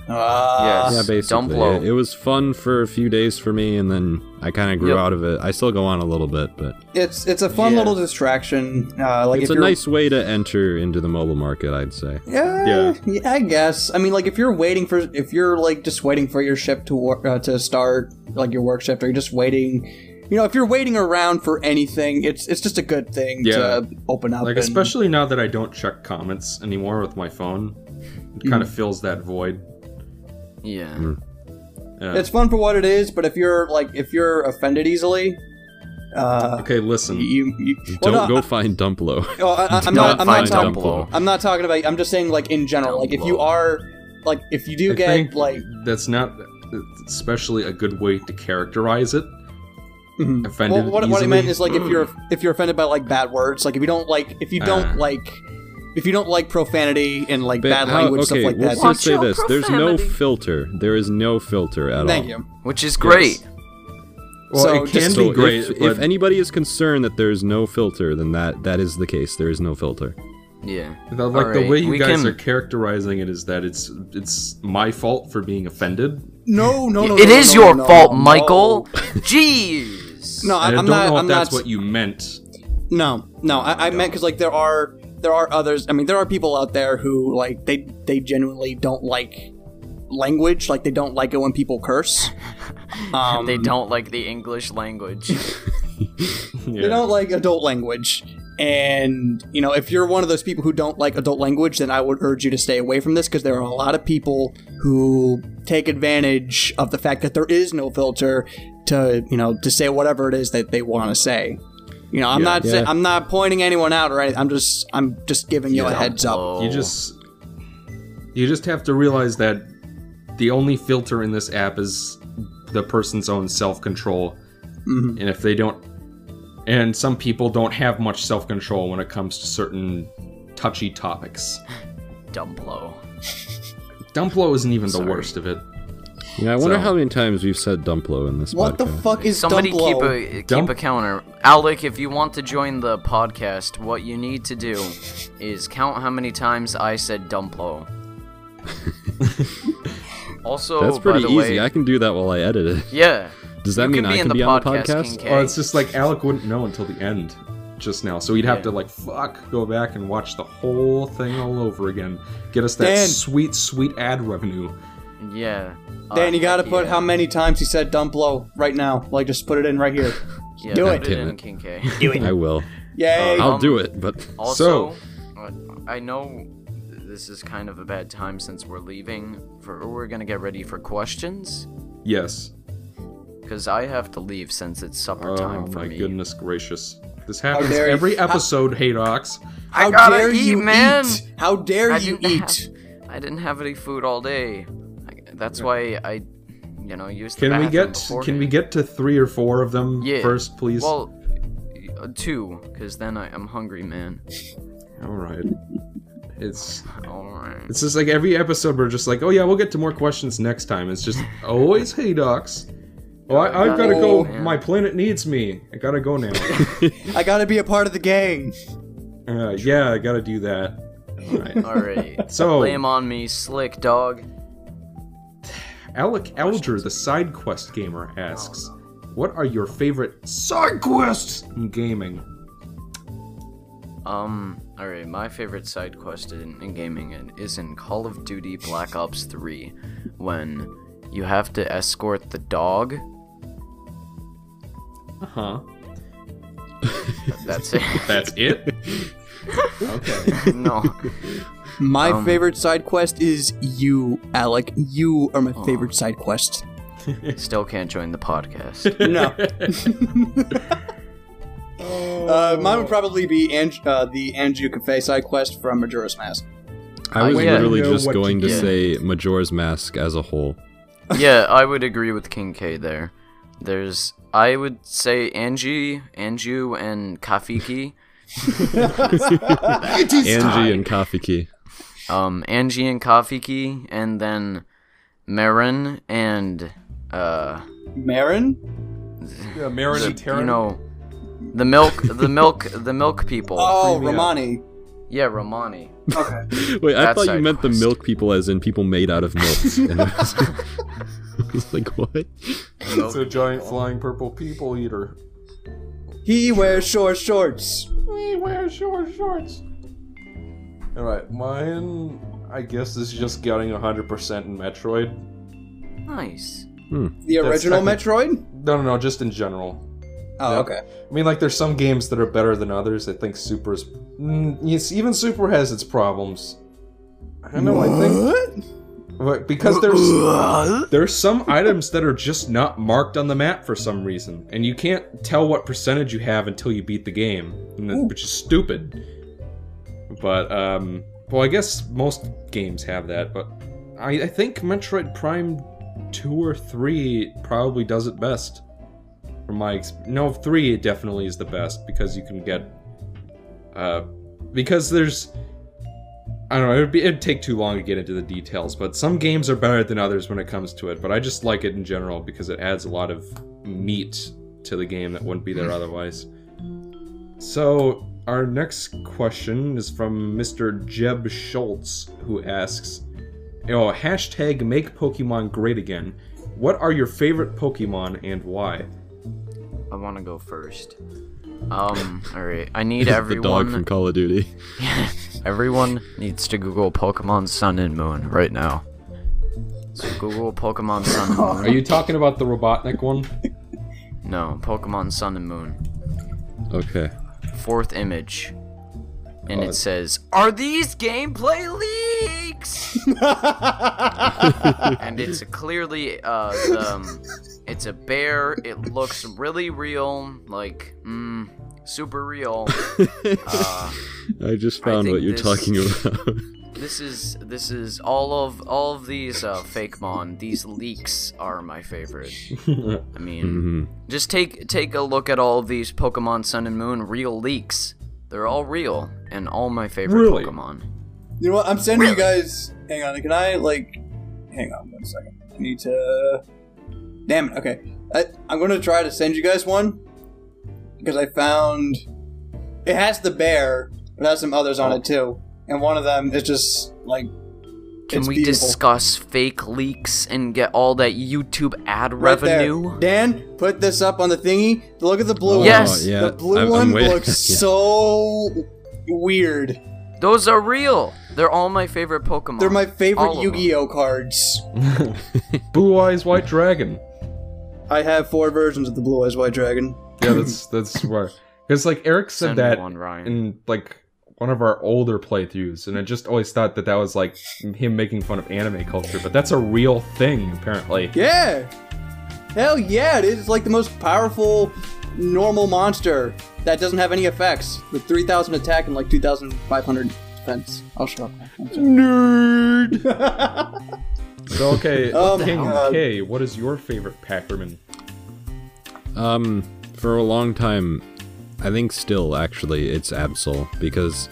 Speaker 4: Uh,
Speaker 2: Yes.
Speaker 3: Yeah, basically,
Speaker 2: Dumplo.
Speaker 3: it, it was fun for a few days for me, and then I kind of grew
Speaker 2: Yep.
Speaker 3: out of it. I still go on a little bit, but
Speaker 4: It's it's a fun
Speaker 2: Yeah.
Speaker 4: little distraction. Uh, like
Speaker 3: it's
Speaker 4: if
Speaker 3: a
Speaker 4: you're,
Speaker 3: nice way to enter into the mobile market, I'd say.
Speaker 4: Yeah,
Speaker 1: Yeah.
Speaker 4: yeah, I guess. I mean, like if you're waiting for, if you're like just waiting for your shift to work uh, to start, like your work shift, or you're just waiting, you know, if you're waiting around for anything, it's it's just a good thing
Speaker 1: Yeah.
Speaker 4: to open up.
Speaker 1: Like
Speaker 4: and-
Speaker 1: especially now that I don't check comments anymore with my phone, it kind of fills that void.
Speaker 2: Yeah.
Speaker 1: Yeah.
Speaker 4: it's fun for what it is. But if you're like if you're offended easily, uh,
Speaker 1: okay, listen.
Speaker 4: you, you
Speaker 3: Don't
Speaker 4: no,
Speaker 3: go find Dumplo. *laughs*
Speaker 4: Oh, I, I, I'm
Speaker 2: Don't.
Speaker 4: I'm not
Speaker 2: find
Speaker 4: talking.
Speaker 2: Dumplo.
Speaker 4: I'm not talking about. I'm just saying, like in general. Like if you are, like if you do
Speaker 1: I
Speaker 4: get
Speaker 1: think
Speaker 4: like
Speaker 1: that's not especially a good way to characterize it.
Speaker 4: Mhm.
Speaker 1: Offended
Speaker 4: Well, what, what I meant is like if you're if you're offended by like bad words, like if you don't like if you don't
Speaker 1: Ah.
Speaker 4: like if you don't like profanity and like
Speaker 3: But
Speaker 4: bad
Speaker 3: how-
Speaker 4: language
Speaker 3: okay,
Speaker 4: stuff like
Speaker 3: we'll
Speaker 4: that.
Speaker 3: just
Speaker 2: Watch
Speaker 3: say
Speaker 2: your
Speaker 3: this: there's no filter. There is no filter at
Speaker 4: Thank
Speaker 3: all.
Speaker 4: you.
Speaker 2: Which is great.
Speaker 1: well,
Speaker 4: so
Speaker 1: it can
Speaker 4: just-
Speaker 1: be great,
Speaker 3: if, if anybody is concerned that there's no filter, then that that is the case. There is no filter.
Speaker 2: Yeah.
Speaker 1: the- like the way you
Speaker 2: we
Speaker 1: guys
Speaker 2: can-
Speaker 1: are characterizing it is that it's it's my fault for being offended.
Speaker 4: No, no, no.
Speaker 2: It
Speaker 4: no,
Speaker 2: is
Speaker 4: no,
Speaker 2: your
Speaker 4: no,
Speaker 2: fault,
Speaker 4: no,
Speaker 2: Michael. *laughs* Jeez.
Speaker 4: No, I,
Speaker 1: I
Speaker 4: I'm
Speaker 1: don't
Speaker 4: not.
Speaker 1: know if
Speaker 4: I'm
Speaker 1: that's
Speaker 4: not.
Speaker 1: what you meant.
Speaker 4: No, no. I, I meant because like there are there are others. I mean, there are people out there who like they they genuinely don't like language. Like they don't like it when people curse. *laughs* Um,
Speaker 2: They don't like the English language. *laughs*
Speaker 1: Yeah.
Speaker 4: They don't like adult language. And, you know, if you're one of those people who don't like adult language, then I would urge you to stay away from this because there are a lot of people who take advantage of the fact that there is no filter to, you know, to say whatever it is that they want to say. You know, I'm
Speaker 1: Yeah.
Speaker 4: not sa-
Speaker 3: Yeah.
Speaker 4: I'm not pointing anyone out or anything. I'm just I'm just giving you a heads up.
Speaker 1: You just you just have to realize that the only filter in this app is the person's own self-control.
Speaker 4: Mhm.
Speaker 1: And if they don't and some people don't have much self-control when it comes to certain touchy topics. *laughs*
Speaker 2: Dumplo.
Speaker 1: Dumplo isn't even the worst of it.
Speaker 3: Yeah, I wonder
Speaker 1: So-
Speaker 3: how many times we've said Dumplo in this podcast.
Speaker 4: What the fuck is
Speaker 2: Somebody
Speaker 4: Dumplo?
Speaker 2: keep a keep
Speaker 1: Dump-
Speaker 2: a counter. Alec, if you want to join the podcast, what you need to do is count how many times I said Dumplo. *laughs* also,
Speaker 3: That's pretty
Speaker 2: by the
Speaker 3: easy.
Speaker 2: Way,
Speaker 3: I can do that while I edit it.
Speaker 2: yeah.
Speaker 3: Does that
Speaker 2: you
Speaker 3: mean
Speaker 2: can
Speaker 3: I can
Speaker 2: the
Speaker 3: be on the
Speaker 2: podcast,
Speaker 3: podcast?
Speaker 2: King
Speaker 1: oh, it's just like Alec wouldn't know until the end just now. So he'd have
Speaker 2: Yeah.
Speaker 1: to like fuck go back and watch the whole thing all over again. Get us that
Speaker 4: Dan.
Speaker 1: sweet sweet ad revenue.
Speaker 2: Yeah.
Speaker 4: Dan, you
Speaker 2: Uh,
Speaker 4: gotta put
Speaker 2: yeah.
Speaker 4: how many times he said Dumplo right now. Like, just put it in right here. *laughs*
Speaker 2: Yeah,
Speaker 4: do
Speaker 2: put
Speaker 4: it.
Speaker 2: it
Speaker 3: Damn
Speaker 2: in,
Speaker 3: it.
Speaker 2: King K. *laughs*
Speaker 3: I will.
Speaker 4: Yay!
Speaker 3: I'll
Speaker 2: Um,
Speaker 3: do it, but
Speaker 2: Also, uh, I know this is kind of a bad time since we're leaving. For we're gonna get ready for questions
Speaker 1: Yes.
Speaker 2: because I have to leave since it's supper
Speaker 1: Oh
Speaker 2: time for
Speaker 1: my
Speaker 2: me.
Speaker 1: goodness gracious. This happens
Speaker 4: dare you-
Speaker 1: every
Speaker 4: how-
Speaker 1: episode, Haydox.
Speaker 4: How
Speaker 2: I gotta
Speaker 4: dare
Speaker 2: eat,
Speaker 4: you
Speaker 2: man.
Speaker 4: eat? How dare
Speaker 2: I
Speaker 4: you
Speaker 2: didn't
Speaker 4: eat?
Speaker 2: have- I I didn't have any food all day. I, that's why I, you know, used. the
Speaker 1: Can we get
Speaker 2: beforehand.
Speaker 1: can we get to three or four of them
Speaker 2: Yeah.
Speaker 1: first, please?
Speaker 2: Well, uh, two, because then I, I'm hungry, man.
Speaker 1: All right. It's
Speaker 2: All right.
Speaker 1: it's just like every episode we're just like, oh yeah, we'll get to more questions next time. It's just always Haydox. Oh, I, I've got to go.
Speaker 2: man.
Speaker 1: My planet needs me. I gotta go now. *laughs*
Speaker 4: I gotta be a part of the gang.
Speaker 1: uh, yeah, I gotta do that. All right.
Speaker 2: All right.
Speaker 1: So
Speaker 2: Lay 'em on me, slick dog.
Speaker 1: Alec Alger, the side quest gamer, asks, "What are your favorite side quests in gaming?"
Speaker 2: Um, alright, my favorite side quest in, in gaming is in Call of Duty Black Ops 3 when you have to escort the dog.
Speaker 1: Uh huh.
Speaker 2: That's *laughs* it.
Speaker 1: That's it. *laughs* okay.
Speaker 2: no.
Speaker 4: My
Speaker 2: Um,
Speaker 4: favorite side quest is you, Alec. You are my favorite side quest. *laughs*
Speaker 2: Still can't join the podcast. *laughs*
Speaker 4: No. *laughs* uh, mine would probably be Ang- uh, the Anju Cafe side quest from Majora's Mask.
Speaker 3: I was
Speaker 2: yeah.
Speaker 3: literally just
Speaker 1: what to
Speaker 3: going to say Majora's Mask as a whole.
Speaker 2: yeah, I would agree with King K there. There's, I would say Angie, Anju, and Kafiki.
Speaker 3: Angie and Kafiki.
Speaker 2: Um, Angie and Kafiki, and then Marin and, uh,
Speaker 4: Marin?
Speaker 1: Yeah, Marin
Speaker 2: the,
Speaker 1: and Terran.
Speaker 2: you know, the milk, the milk, the milk people.
Speaker 4: Oh,
Speaker 1: me up.
Speaker 4: Romani.
Speaker 2: Yeah, Romani.
Speaker 4: Okay. *laughs*
Speaker 3: Wait, I thought you
Speaker 2: side
Speaker 3: meant the milk people as in people made out of milk. And I was, I was like, what?
Speaker 1: It's a giant flying purple people eater.
Speaker 4: he wears short shorts.
Speaker 1: We wear short shorts. Alright, mine, I guess, is just getting 100% in Metroid.
Speaker 2: Nice.
Speaker 4: The
Speaker 1: That's
Speaker 4: original
Speaker 1: technic-
Speaker 4: Metroid?
Speaker 1: No, no, no, just in general.
Speaker 4: Oh,
Speaker 1: Yep.
Speaker 4: okay.
Speaker 1: I mean, like, there's some games that are better than others. I think Super's. Mm, yes, even Super has its problems. I don't know, I think. But because there's *laughs* there's some items that are just not marked on the map for some reason, and you can't tell what percentage you have until you beat the game, and that- which is stupid. But um, well, I guess most games have that, but I, I think Metroid Prime two or three probably does it best. From my ex- no three, it definitely is the best because you can get uh because there's I don't know. It'd, be, it'd take too long to get into the details, but some games are better than others when it comes to it. But I just like it in general because it adds a lot of meat to the game that wouldn't be there otherwise. So our next question is from Mr. Jeb Schultz, who asks, "Oh, hashtag Make Pokemon Great Again. What are your favorite Pokemon and why?"
Speaker 2: I want to go first. Um, alright. I need everyone.
Speaker 3: the dog from Call of Duty. *laughs*
Speaker 2: Everyone needs to Google Pokemon Sun and Moon right now. So Google Pokemon Sun and Moon.
Speaker 1: Are you talking about the Robotnik one?
Speaker 2: No, Pokemon Sun and Moon.
Speaker 3: Okay.
Speaker 2: Fourth image. And it says, Are these gameplay leaks? *laughs* and it's clearly, uh, the, um, it's a bear. It looks really real. Like, mm, super real. *laughs* Uh,
Speaker 3: I just found
Speaker 2: think
Speaker 3: what you're
Speaker 2: this-
Speaker 3: talking about.
Speaker 2: This is this is all of all of these uh, fake mon. These leaks are my favorite. *laughs* I mean,
Speaker 3: hmm
Speaker 2: just take take a look at all of these Pokemon Sun and Moon real leaks. They're all real and all my favorite
Speaker 1: Really?
Speaker 2: Pokemon.
Speaker 4: You know what? I'm sending you guys. Hang on. Can I like? Hang on one second. I need to. Damn it. Okay. I, I'm going to try to send you guys one because I found it has the bear, but it has some others on it too, and one of them is just like.
Speaker 2: Can
Speaker 4: it's
Speaker 2: we
Speaker 4: beautiful.
Speaker 2: discuss fake leaks and get all that YouTube ad
Speaker 4: Right there.
Speaker 2: revenue?
Speaker 4: Dan, put this up on the thingy. Look at the blue
Speaker 3: Oh,
Speaker 4: one.
Speaker 2: Yes.
Speaker 3: yeah.
Speaker 4: The blue
Speaker 3: I'm- I'm
Speaker 4: one looks *laughs*
Speaker 3: yeah.
Speaker 4: so weird.
Speaker 2: Those are real. They're all my favorite Pokemon.
Speaker 4: They're my favorite
Speaker 2: All.
Speaker 4: Yu-Gi-Oh cards. *laughs*
Speaker 1: Blue Eyes White Dragon.
Speaker 4: I have four versions of the Blue Eyes White Dragon.
Speaker 1: Yeah, that's that's why. *laughs* Because like Eric said
Speaker 2: Send
Speaker 1: that
Speaker 2: one, Ryan.
Speaker 1: in like one of our older playthroughs, and I just always thought that that was like him making fun of anime culture, but that's a real thing apparently.
Speaker 4: Yeah. Hell yeah, it is like the most powerful normal monster that doesn't have any effects with 3,000 attack and like 2,500 defense. I'll shut up. I'm. *laughs*
Speaker 1: So okay,
Speaker 4: Oh, *laughs*
Speaker 1: King
Speaker 4: God.
Speaker 1: K, what is your favorite Packerman?
Speaker 3: Um, for a long time, I think still actually it's Absol because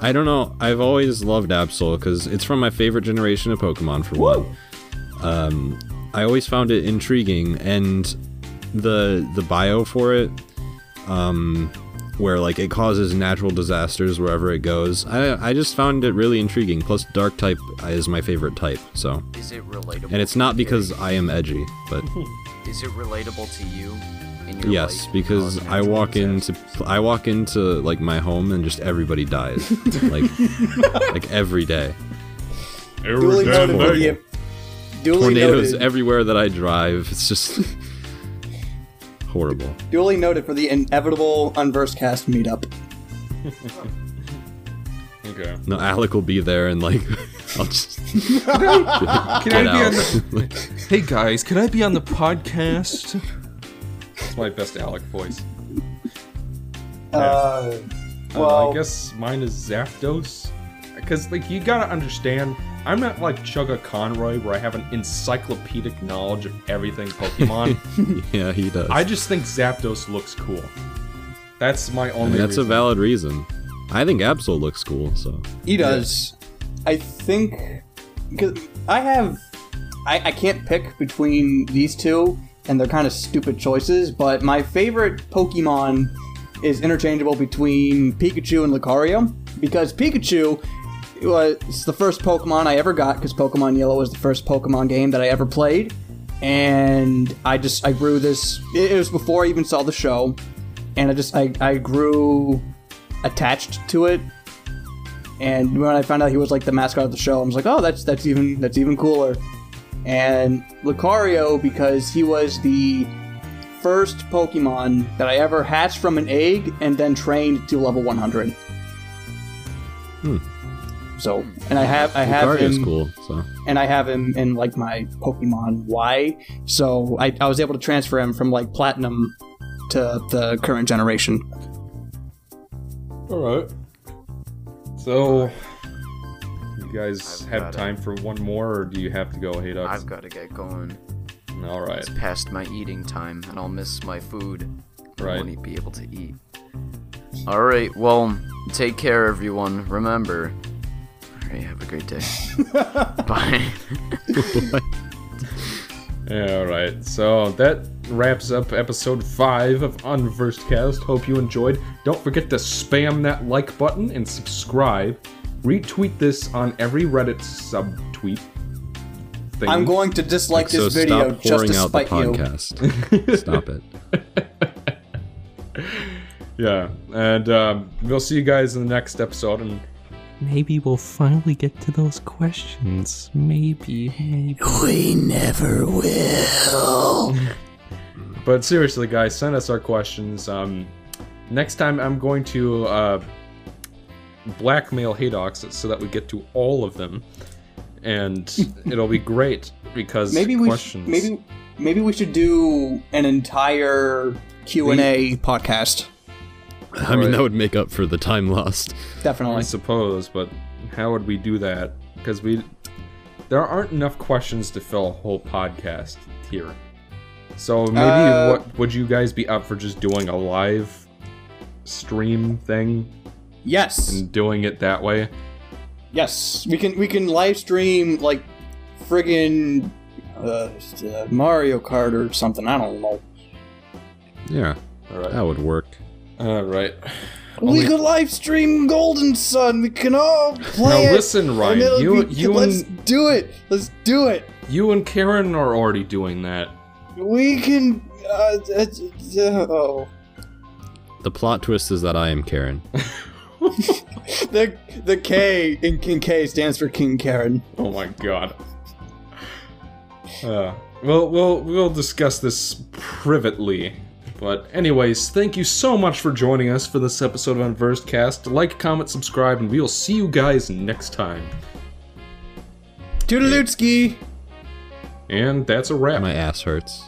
Speaker 3: I don't know. I've always loved Absol because it's from my favorite generation of Pokemon for one. Um, I always found it intriguing and the the bio for it, um, where like it causes natural disasters wherever it goes. I I just found it really intriguing. Plus, Dark type is my favorite type. So,
Speaker 2: Is it relatable?
Speaker 3: and it's not because I am edgy, but. *laughs*
Speaker 2: Is it relatable to you? In your
Speaker 3: Yes,
Speaker 2: life
Speaker 3: because I walk into? I walk into like my home and just everybody dies, *laughs* like like every day.
Speaker 4: Duly noted for. Duly
Speaker 3: Tornadoes
Speaker 4: noted,
Speaker 3: everywhere that I drive. It's just horrible.
Speaker 4: duly noted for the inevitable Unversed Cast meetup. *laughs*
Speaker 1: Okay.
Speaker 3: No, Alec will be there and like *laughs* I'll just
Speaker 5: Can I
Speaker 3: get
Speaker 5: be on
Speaker 3: out.
Speaker 5: the? Hey guys, can I be on the podcast?
Speaker 1: That's my best Alec voice.
Speaker 4: Uh,
Speaker 1: Uh,
Speaker 4: well,
Speaker 1: I guess mine is Zapdos. Because, like, you gotta understand, I'm not like Chuggaaconroy where I have an encyclopedic knowledge of everything Pokemon. *laughs*
Speaker 3: yeah, he does.
Speaker 1: I just think Zapdos looks cool. That's my
Speaker 3: I
Speaker 1: only
Speaker 3: mean, that's a valid reason. I think Absol looks cool, so
Speaker 4: he does. I think because I have, I, I can't pick between these two, and they're kind of stupid choices. But my favorite Pokemon is interchangeable between Pikachu and Lucario because Pikachu was the first Pokemon I ever got because Pokemon Yellow was the first Pokemon game that I ever played, and I just I grew this. It was before I even saw the show, and I just I I grew attached to it. And when I found out he was like the mascot of the show, I was like, oh, that's that's even that's even cooler. And Lucario because he was the first Pokemon that I ever hatched from an egg and then trained to level 100. Hmm. So, and I have I have
Speaker 3: Lucario's
Speaker 4: him,
Speaker 3: cool. So
Speaker 4: and I have him in like my Pokemon Y. So I, I was able to transfer him from like Platinum to the current generation.
Speaker 1: Alright. So, you guys
Speaker 2: I've
Speaker 1: have
Speaker 2: got it.
Speaker 1: time for one more, or do you have to go, Hey?
Speaker 2: I've got to get going.
Speaker 1: Alright.
Speaker 2: It's past my eating time, and I'll miss my food. I
Speaker 1: Right.
Speaker 2: won't be able to eat. All right. Well, take care, everyone. Remember. All right. Have a great day. *laughs* Bye.
Speaker 1: Yeah, alright. So that wraps up episode 5 of Unversed Cast. Hope you enjoyed. Don't forget to spam that like button and subscribe. Retweet this on every Reddit subtweet thing.
Speaker 4: I'm going to dislike
Speaker 3: so
Speaker 4: this video
Speaker 3: stop
Speaker 4: just
Speaker 3: pouring
Speaker 4: to
Speaker 3: out the
Speaker 4: spite you.
Speaker 3: podcast. *laughs* stop it. *laughs*
Speaker 1: Yeah, and um, we'll see you guys in the next episode. And
Speaker 5: Maybe we'll finally get to those questions. Maybe, maybe.
Speaker 4: We never will. *laughs*
Speaker 1: But seriously, guys, send us our questions. Um, next time, I'm going to uh, blackmail Haydox so that we get to all of them, and *laughs* it'll be great because
Speaker 4: Maybe we sh- maybe maybe we should do an entire Q and A podcast.
Speaker 3: I mean, that would make up for the time lost.
Speaker 4: Definitely, I
Speaker 1: suppose, but how would we do that? Because we there aren't enough questions to fill a whole podcast here. So maybe
Speaker 4: Uh,
Speaker 1: what would you guys be up for just doing a live stream thing
Speaker 4: Yes.
Speaker 1: and doing it that way?
Speaker 4: Yes. We can we can live stream like friggin' uh, uh, Mario Kart or something. I don't know.
Speaker 3: Yeah,
Speaker 1: All right.
Speaker 3: that would work.
Speaker 1: All right.
Speaker 4: we could live stream Golden Sun. We can all play
Speaker 1: Now listen, Ryan.
Speaker 4: it'll
Speaker 1: You
Speaker 4: be-
Speaker 1: you
Speaker 4: let's
Speaker 1: and
Speaker 4: do it. Let's do it.
Speaker 1: you and Karen are already doing that.
Speaker 4: We can. Uh, uh, uh, oh.
Speaker 3: The plot twist is that I am Karen. *laughs*
Speaker 4: The the K in King K stands for King Karen.
Speaker 1: Oh my god. Uh, we'll we'll we'll discuss this privately. But anyways, thank you so much for joining us for this episode of Unversed Cast. Like, comment, subscribe, and we'll see you guys next time.
Speaker 4: Toodalootsky.
Speaker 1: And that's a wrap.
Speaker 3: My ass hurts.